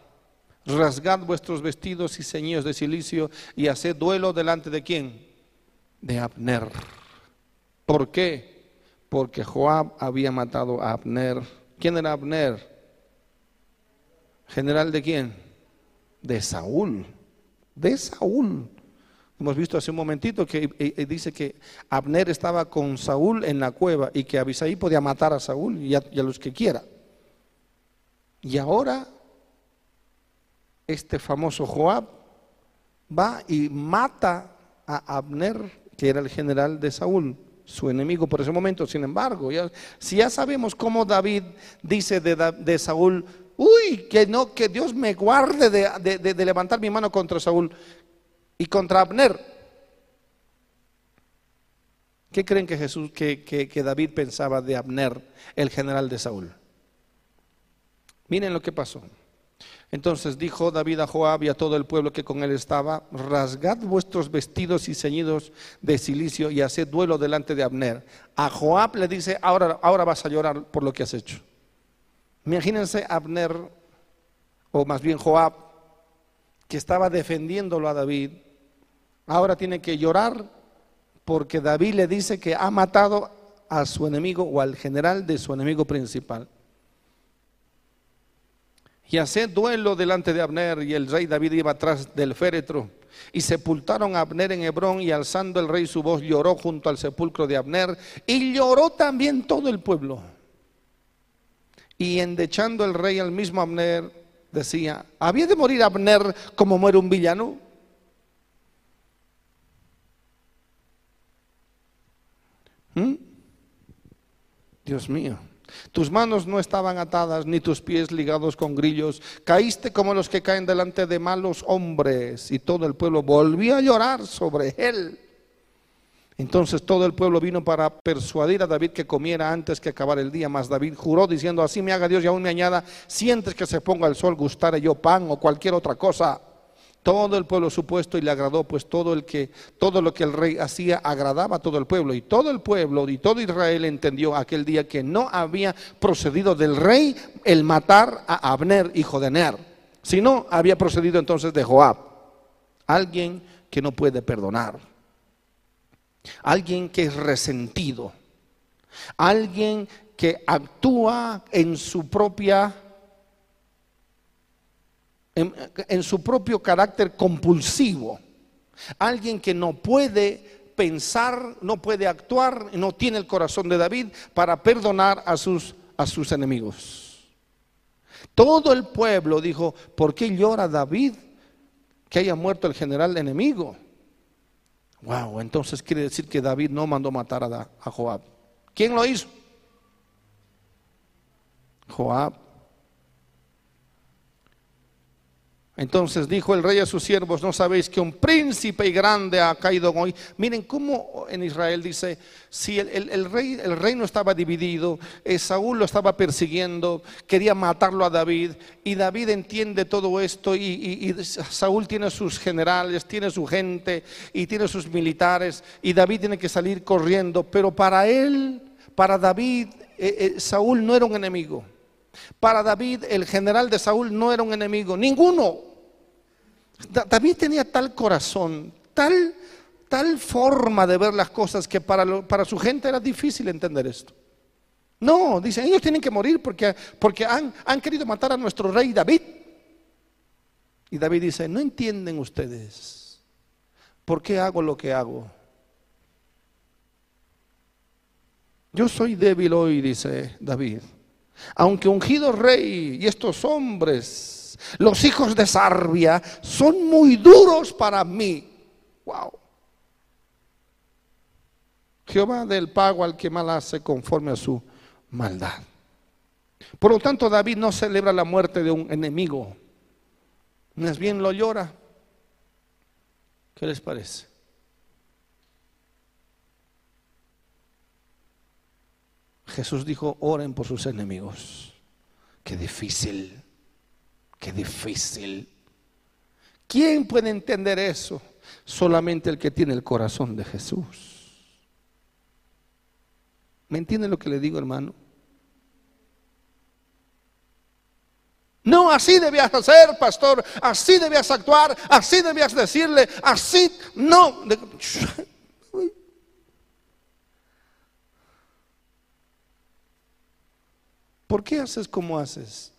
Speaker 1: rasgad vuestros vestidos y ceñidos de silicio y haced duelo delante de quién? De Abner. ¿Por qué? Porque Joab había matado a Abner. ¿Quién era Abner? ¿General de quién? De Saúl. De Saúl. Hemos visto hace un momentito que eh, eh, dice que Abner estaba con Saúl en la cueva y que Abisaí podía matar a Saúl y a, y a los que quiera. Y ahora este famoso Joab va y mata a Abner que era el general de Saúl, su enemigo por ese momento. Sin embargo, si ya sabemos cómo David dice de, Saúl, uy, que no, que Dios me guarde de, levantar mi mano contra Saúl y contra Abner. ¿Qué creen que Jesús, que David pensaba de Abner, el general de Saúl? Miren lo que pasó. Entonces dijo David a Joab y a todo el pueblo que con él estaba, rasgad vuestros vestidos y ceñidos de silicio y haced duelo delante de Abner. A Joab le dice, ahora, ahora vas a llorar por lo que has hecho. Imagínense Abner, o más bien Joab, que estaba defendiéndolo a David, ahora tiene que llorar porque David le dice que ha matado a su enemigo o al general de su enemigo principal. Y haced duelo delante de Abner, y el rey David iba atrás del féretro. Y sepultaron a Abner en Hebrón, y alzando el rey su voz, lloró junto al sepulcro de Abner, y lloró también todo el pueblo. Y endechando el rey al mismo Abner, decía, ¿había de morir Abner como muere un villano? ¿Mm? Dios mío. Tus manos no estaban atadas, ni tus pies ligados con grillos. Caíste como los que caen delante de malos hombres. Y todo el pueblo volvió a llorar sobre él. Entonces todo el pueblo vino para persuadir a David que comiera antes que acabar el día. Mas David juró diciendo, así me haga Dios y aún me añada, sientes que se ponga el sol, gustaré yo pan o cualquier otra cosa. Todo el pueblo supuesto y le agradó, pues todo el que todo lo que el rey hacía agradaba a todo el pueblo. Y todo el pueblo y todo Israel entendió aquel día que no había procedido del rey el matar a Abner hijo de Ner, sino había procedido entonces de Joab, alguien que no puede perdonar, alguien que es resentido, alguien que actúa en su propia en, su propio carácter compulsivo. Alguien que no puede pensar, no puede actuar, no tiene el corazón de David para perdonar a sus, a sus enemigos. Todo el pueblo dijo, ¿por qué llora David que haya muerto el general enemigo? Wow, entonces quiere decir que David no mandó matar a Joab. ¿Quién lo hizo? Joab. Entonces dijo el rey a sus siervos, ¿no sabéis que un príncipe y grande ha caído hoy? Miren cómo en Israel dice, si el, rey, el reino estaba dividido, eh, Saúl lo estaba persiguiendo, quería matarlo a David, y David entiende todo esto, y, Saúl tiene sus generales, tiene su gente, y tiene sus militares, y David tiene que salir corriendo, pero para él, para David, eh, eh, Saúl no era un enemigo. Para David, el general de Saúl no era un enemigo, ninguno. David tenía tal corazón, tal, tal forma de ver las cosas que para, para su gente era difícil entender esto. No, dicen, ellos tienen que morir porque, porque han, han querido matar a nuestro rey David. Y David dice, no entienden ustedes por qué hago lo que hago. Yo soy débil hoy, dice David. Aunque ungido rey y estos hombres, los hijos de Sarbia, son muy duros para mí. Wow. Jehová del pago al que mal hace conforme a su maldad. Por lo tanto, David no celebra la muerte de un enemigo, más bien lo llora. ¿Qué les parece? Jesús dijo, oren por sus enemigos. Qué difícil, qué difícil. ¿Quién puede entender eso? Solamente el que tiene el corazón de Jesús. ¿Me entienden lo que le digo, hermano? No, así debías hacer, pastor, así debías actuar, así debías decirle, así, no. ¿Por qué haces como haces?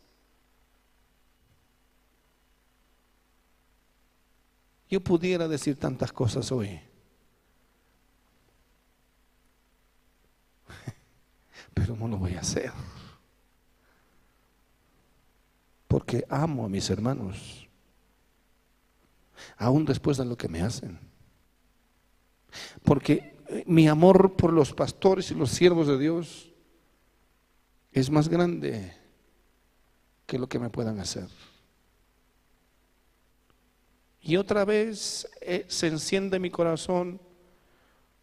Speaker 1: Yo pudiera decir tantas cosas hoy. Pero no lo voy a hacer. Porque amo a mis hermanos. Aún después de lo que me hacen. Porque eh, mi amor por los pastores y los siervos de Dios es más grande que lo que me puedan hacer. Y otra vez eh, se enciende mi corazón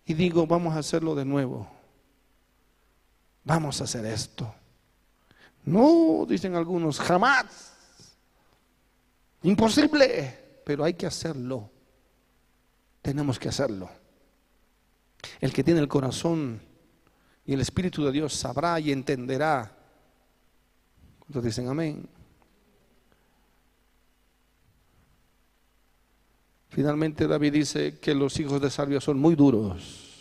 Speaker 1: y digo, vamos a hacerlo de nuevo. Vamos a hacer esto. No, dicen algunos, jamás. Imposible, pero hay que hacerlo. Tenemos que hacerlo. El que tiene el corazón y el Espíritu de Dios sabrá y entenderá. ¿Cuántos dicen amén? Finalmente David dice que los hijos de Salvia son muy duros.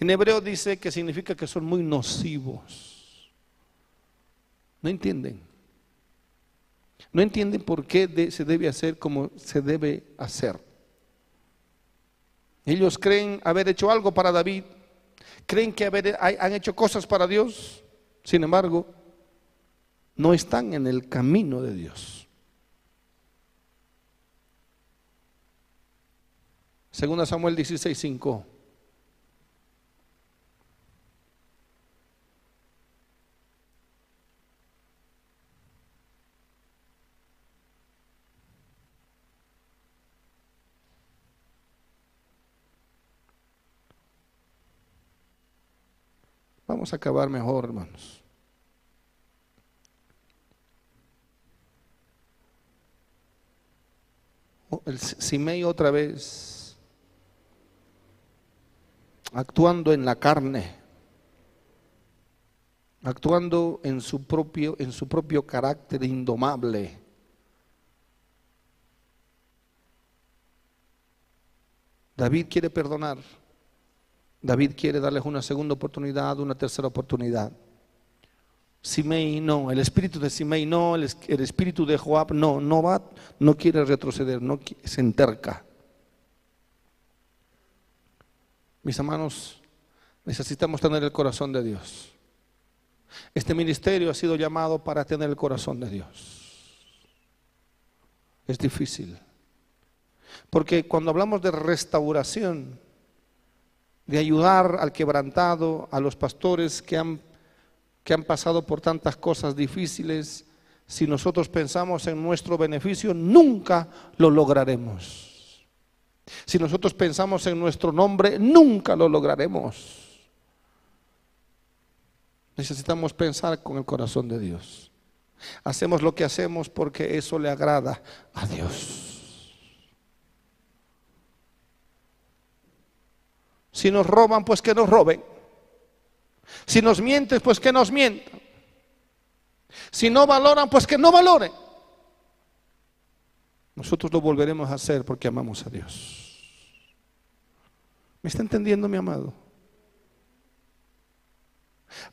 Speaker 1: En hebreo dice que significa que son muy nocivos. ¿No entienden? No entienden por qué se debe hacer como se debe hacer. Ellos creen haber hecho algo para David, creen que han hecho cosas para Dios, sin embargo, no están en el camino de Dios. Segunda Samuel 16, 5. Vamos a acabar mejor, hermanos. Oh, el Simei otra vez, actuando en la carne, actuando en su propio, en su propio carácter indomable. David quiere perdonar. David quiere darles una segunda oportunidad, una tercera oportunidad. Simei no, el espíritu de Simei no, el, espíritu de Joab no, no va, no quiere retroceder, no se enterca. Mis hermanos, necesitamos tener el corazón de Dios. Este ministerio ha sido llamado para tener el corazón de Dios. Es difícil. Porque cuando hablamos de restauración, de ayudar al quebrantado, a los pastores que han, que han pasado por tantas cosas difíciles, si nosotros pensamos en nuestro beneficio, nunca lo lograremos. Si nosotros pensamos en nuestro nombre, nunca lo lograremos. Necesitamos pensar con el corazón de Dios. Hacemos lo que hacemos porque eso le agrada a Dios. Si nos roban, pues que nos roben. Si nos mienten, pues que nos mientan. Si no valoran, pues que no valoren. Nosotros lo volveremos a hacer porque amamos a Dios. ¿Me está entendiendo, mi amado?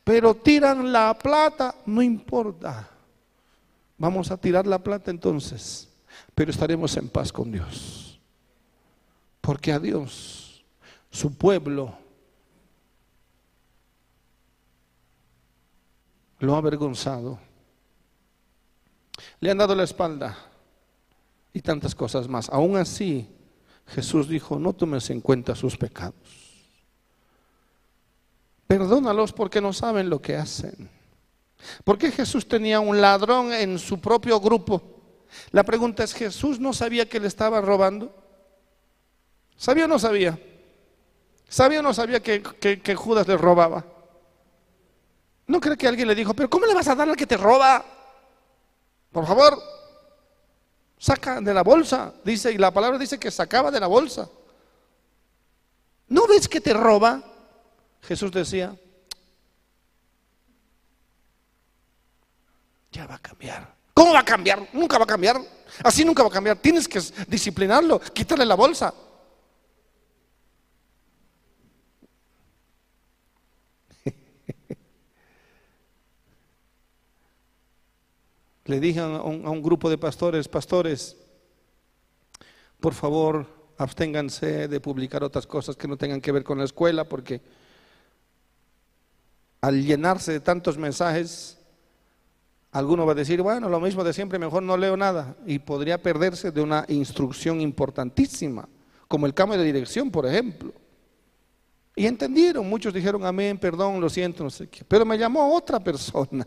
Speaker 1: Pero tiran la plata, no importa. Vamos a tirar la plata entonces, pero estaremos en paz con Dios. Porque a Dios, su pueblo, lo ha avergonzado. Le han dado la espalda y tantas cosas más. Aún así, Jesús dijo, no tomes en cuenta sus pecados. Perdónalos porque no saben lo que hacen. ¿Por qué Jesús tenía un ladrón en su propio grupo? La pregunta es, ¿Jesús no sabía que le estaba robando? ¿Sabía o no sabía? ¿Sabía o no sabía que, que Judas le robaba? ¿No cree que alguien le dijo, pero ¿cómo le vas a dar al que te roba? Por favor, saca de la bolsa, dice, y la palabra dice que sacaba de la bolsa. ¿No ves que te roba? Jesús decía, ya va a cambiar. ¿Cómo va a cambiar? Nunca va a cambiar. Así nunca va a cambiar. Tienes que disciplinarlo, quitarle la bolsa. Le dije a un, grupo de pastores, pastores, por favor, absténganse de publicar otras cosas que no tengan que ver con la escuela, porque al llenarse de tantos mensajes, alguno va a decir, bueno, lo mismo de siempre, mejor no leo nada. Y podría perderse de una instrucción importantísima, como el cambio de dirección, por ejemplo. Y entendieron, muchos dijeron, amén, perdón, lo siento, no sé qué. Pero me llamó otra persona,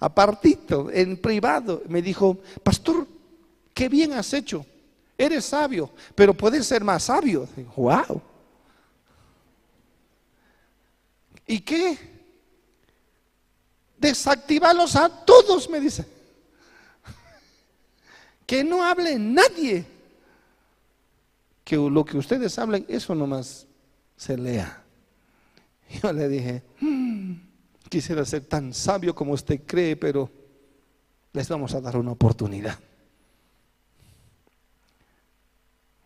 Speaker 1: apartito, en privado, me dijo, pastor, qué bien has hecho, eres sabio, pero puedes ser más sabio. wow. ¿Y qué? desactivarlos a todos, me dice. Que no hable nadie. Que lo que ustedes hablen, eso nomás se lea. Yo le dije, quisiera ser tan sabio como usted cree, pero les vamos a dar una oportunidad.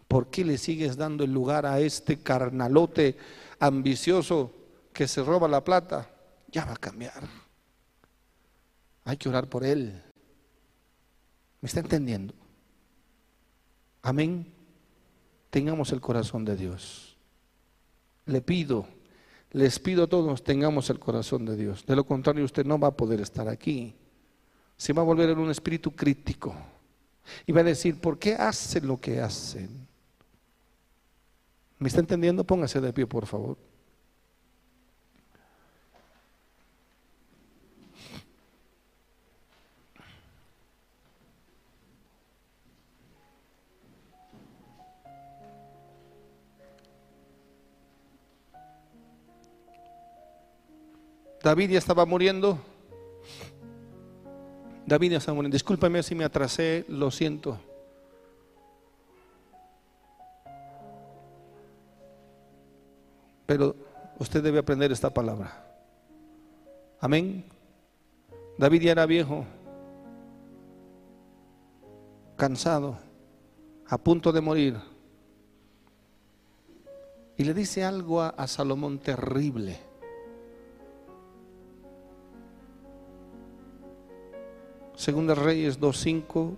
Speaker 1: ¿Por qué le sigues dando el lugar a este carnalote ambicioso que se roba la plata? Ya va a cambiar. Hay que orar por él. ¿Me está entendiendo? Amén. Tengamos el corazón de Dios. Le pido, les pido a todos, tengamos el corazón de Dios. De lo contrario, usted no va a poder estar aquí. Se va a volver en un espíritu crítico. Y va a decir, ¿por qué hacen lo que hacen? ¿Me está entendiendo? Póngase de pie, por favor. David ya estaba muriendo. David ya estaba muriendo. Discúlpeme si me atrasé, lo siento. Pero usted debe aprender esta palabra. Amén. David ya era viejo, cansado, a punto de morir. Y le dice algo a, a Salomón terrible. Segunda Reyes 2.5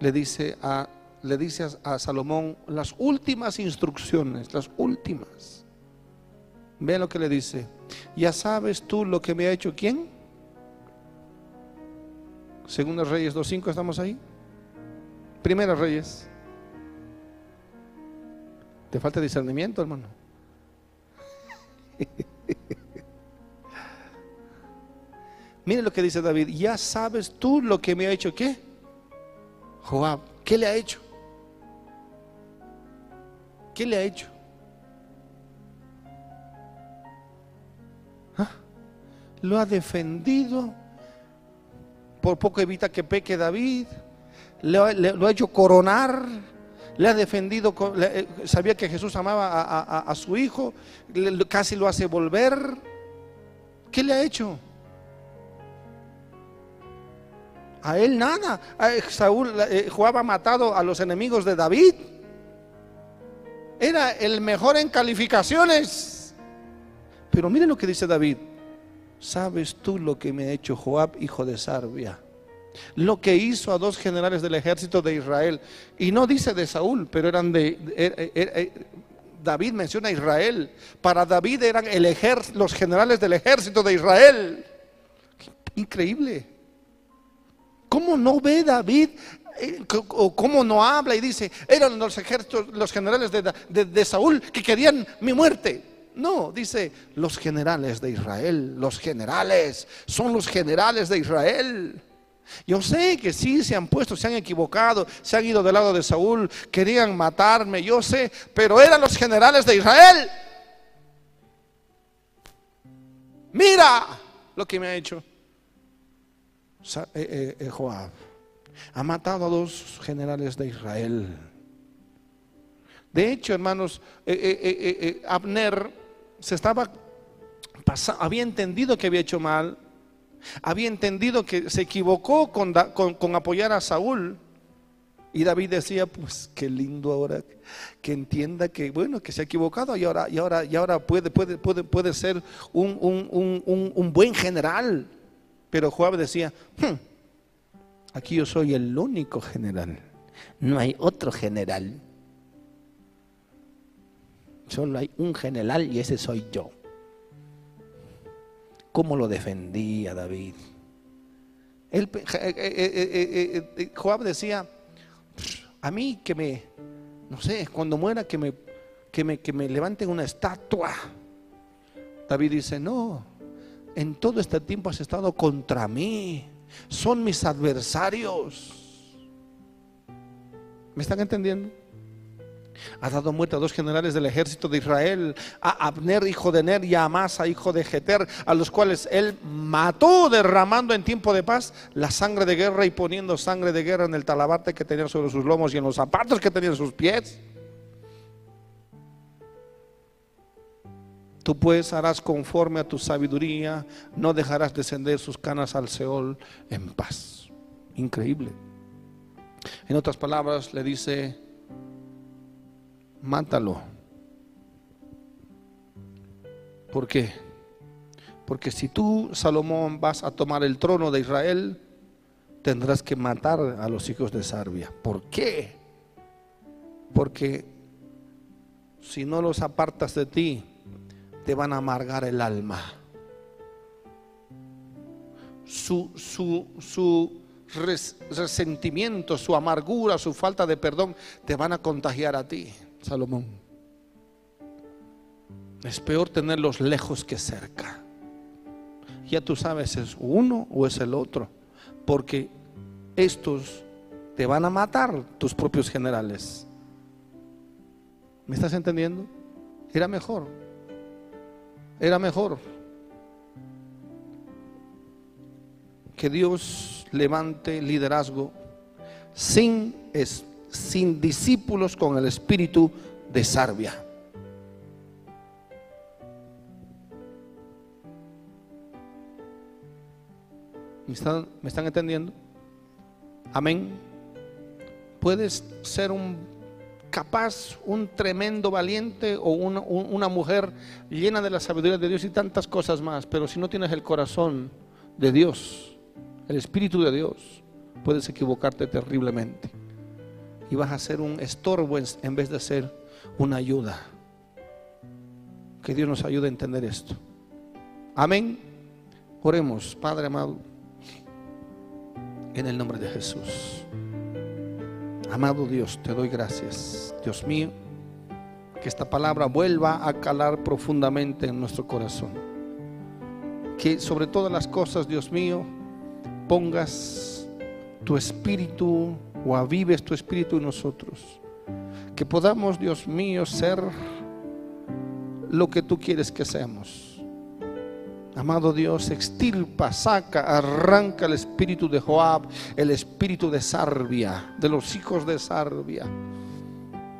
Speaker 1: le dice a le dice a, Salomón las últimas instrucciones, las últimas. Vean lo que le dice. Ya sabes tú lo que me ha hecho quién. Segunda Reyes 2.5, ¿estamos ahí? Primera Reyes. ¿Te falta discernimiento, hermano? Mire lo que dice David. Ya sabes tú lo que me ha hecho qué. Joab, ¿qué le ha hecho? ¿Qué le ha hecho? ¿Ah? Lo ha defendido. Por poco evita que peque David. lo ha hecho coronar. Le ha defendido. Eh, sabía que Jesús amaba a, su hijo. casi lo hace volver. ¿Qué le ha hecho? A él nada. Saúl, eh, Joab matado a los enemigos de David era el mejor en calificaciones. Pero miren lo que dice David. ¿Sabes tú lo que me ha hecho Joab, hijo de Sarbia? Lo que hizo a dos generales del ejército de Israel. Y no dice de Saúl, pero eran de... Eh, David menciona a Israel. Para David eran los generales del ejército de Israel. Increíble. ¿Cómo no ve David eh, o cómo no habla y dice, eran los ejércitos, los generales de, Saúl que querían mi muerte. No, dice los generales de Israel, los generales, son los generales de Israel. Yo sé que sí se han puesto, se han equivocado, se han ido del lado de Saúl, querían matarme, yo sé, pero eran los generales de Israel. Mira lo que me ha hecho eh, eh, Joab ha matado a dos generales de Israel. De hecho, hermanos, eh, eh, eh, Abner se estaba había entendido que había hecho mal, había entendido que se equivocó con, apoyar a Saúl. Y David decía, pues qué lindo ahora que entienda que bueno, que se ha equivocado y ahora, y ahora, y ahora puede, puede, puede, puede ser un, un, buen general. Pero Joab decía, hmm, Aquí yo soy el único general. No hay otro general. Solo hay un general y ese soy yo. ¿Cómo lo defendía David? Él, eh, eh, eh, Joab decía, a mí que me, no sé, cuando muera que me, que me, que me levanten una estatua. David dice, no, en todo este tiempo has estado contra mí son mis adversarios. ¿Me están entendiendo? Ha dado muerte a dos generales del ejército de Israel, a Abner, hijo de Ner, y a Amasa, hijo de Jeter, a los cuales él mató derramando en tiempo de paz la sangre de guerra y poniendo sangre de guerra en el talabarte que tenía sobre sus lomos y en los zapatos que tenía en sus pies. Tú pues harás conforme a tu sabiduría, no dejarás descender sus canas al Seol en paz. Increíble. En otras palabras, le dice, mátalo. ¿Por qué? Porque si tú, Salomón, vas a tomar el trono de Israel, tendrás que matar a los hijos de Sarbia. ¿Por qué? Porque si no los apartas de ti, te van a amargar el alma. Su, su, su resentimiento, su amargura, su falta de perdón, te van a contagiar a ti, Salomón. Es peor tenerlos lejos que cerca. Ya tú sabes, es uno o es el otro, porque estos te van a matar, tus propios generales. ¿Me estás entendiendo? Era mejor era mejor que Dios levante liderazgo sin, sin discípulos con el espíritu de Sarbia. ¿Me están, ¿Me están entendiendo? Amén. Puedes ser un capaz, un tremendo valiente o una, mujer llena de la sabiduría de Dios y tantas cosas más, pero si no tienes el corazón de Dios, el Espíritu de Dios, puedes equivocarte terriblemente. Y vas a ser un estorbo en vez de ser una ayuda. Que Dios nos ayude a entender esto. Amén. Oremos, Padre amado, en el nombre de Jesús. Amado Dios, te doy gracias. Dios mío, que esta palabra vuelva a calar profundamente en nuestro corazón. Que sobre todas las cosas, Dios mío, pongas tu espíritu o avives tu espíritu en nosotros. Que podamos, Dios mío, ser lo que tú quieres que seamos Amado Dios, extirpa, saca, arranca el espíritu de Joab, el espíritu de Sarbia, de los hijos de Sarbia.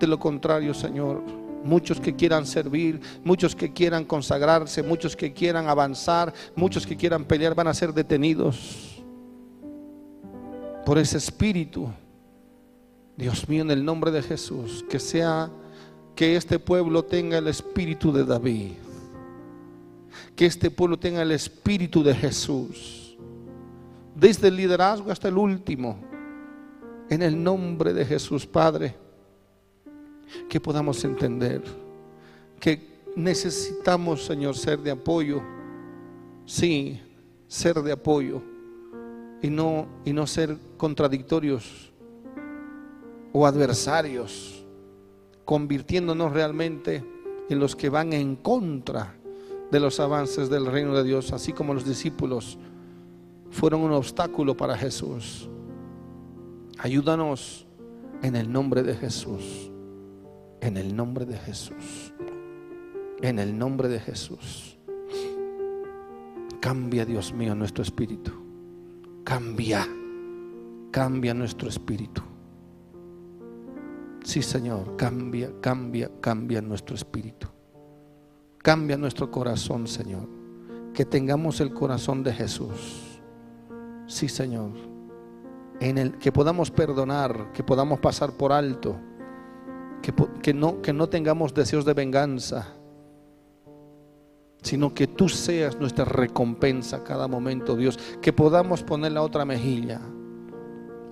Speaker 1: De lo contrario, Señor, muchos que quieran servir, muchos que quieran consagrarse, muchos que quieran avanzar, muchos que quieran pelear van a ser detenidos por ese espíritu. Dios mío, en el nombre de Jesús, que sea que este pueblo tenga el espíritu de David que este pueblo tenga el espíritu de Jesús, desde el liderazgo hasta el último, en el nombre de Jesús, Padre, que podamos entender que necesitamos, Señor, ser de apoyo, sí, ser de apoyo y no, y no ser contradictorios o adversarios, convirtiéndonos realmente en los que van en contra de los avances del reino de Dios, así como los discípulos fueron un obstáculo para Jesús. Ayúdanos en el nombre de Jesús. En el nombre de Jesús. En el nombre de Jesús. Cambia, Dios mío, nuestro espíritu. Cambia. Cambia nuestro espíritu. Sí, Señor, cambia, cambia, cambia nuestro espíritu. Cambia nuestro corazón, Señor. Que tengamos el corazón de Jesús. Sí, Señor. En el que podamos perdonar, que podamos pasar por alto, que, que, no, que no tengamos deseos de venganza, sino que tú seas nuestra recompensa cada momento, Dios, que podamos poner la otra mejilla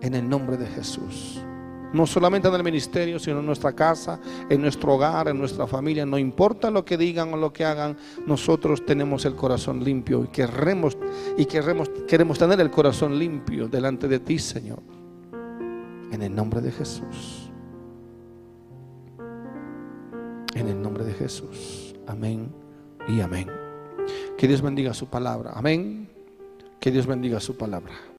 Speaker 1: en el nombre de Jesús. No solamente en el ministerio, sino en nuestra casa, en nuestro hogar, en nuestra familia. No importa lo que digan o lo que hagan, nosotros tenemos el corazón limpio y queremos, y queremos, queremos tener el corazón limpio delante de ti, Señor. En el nombre de Jesús. En el nombre de Jesús. Amén y amén. Que Dios bendiga su palabra. Amén. Que Dios bendiga su palabra.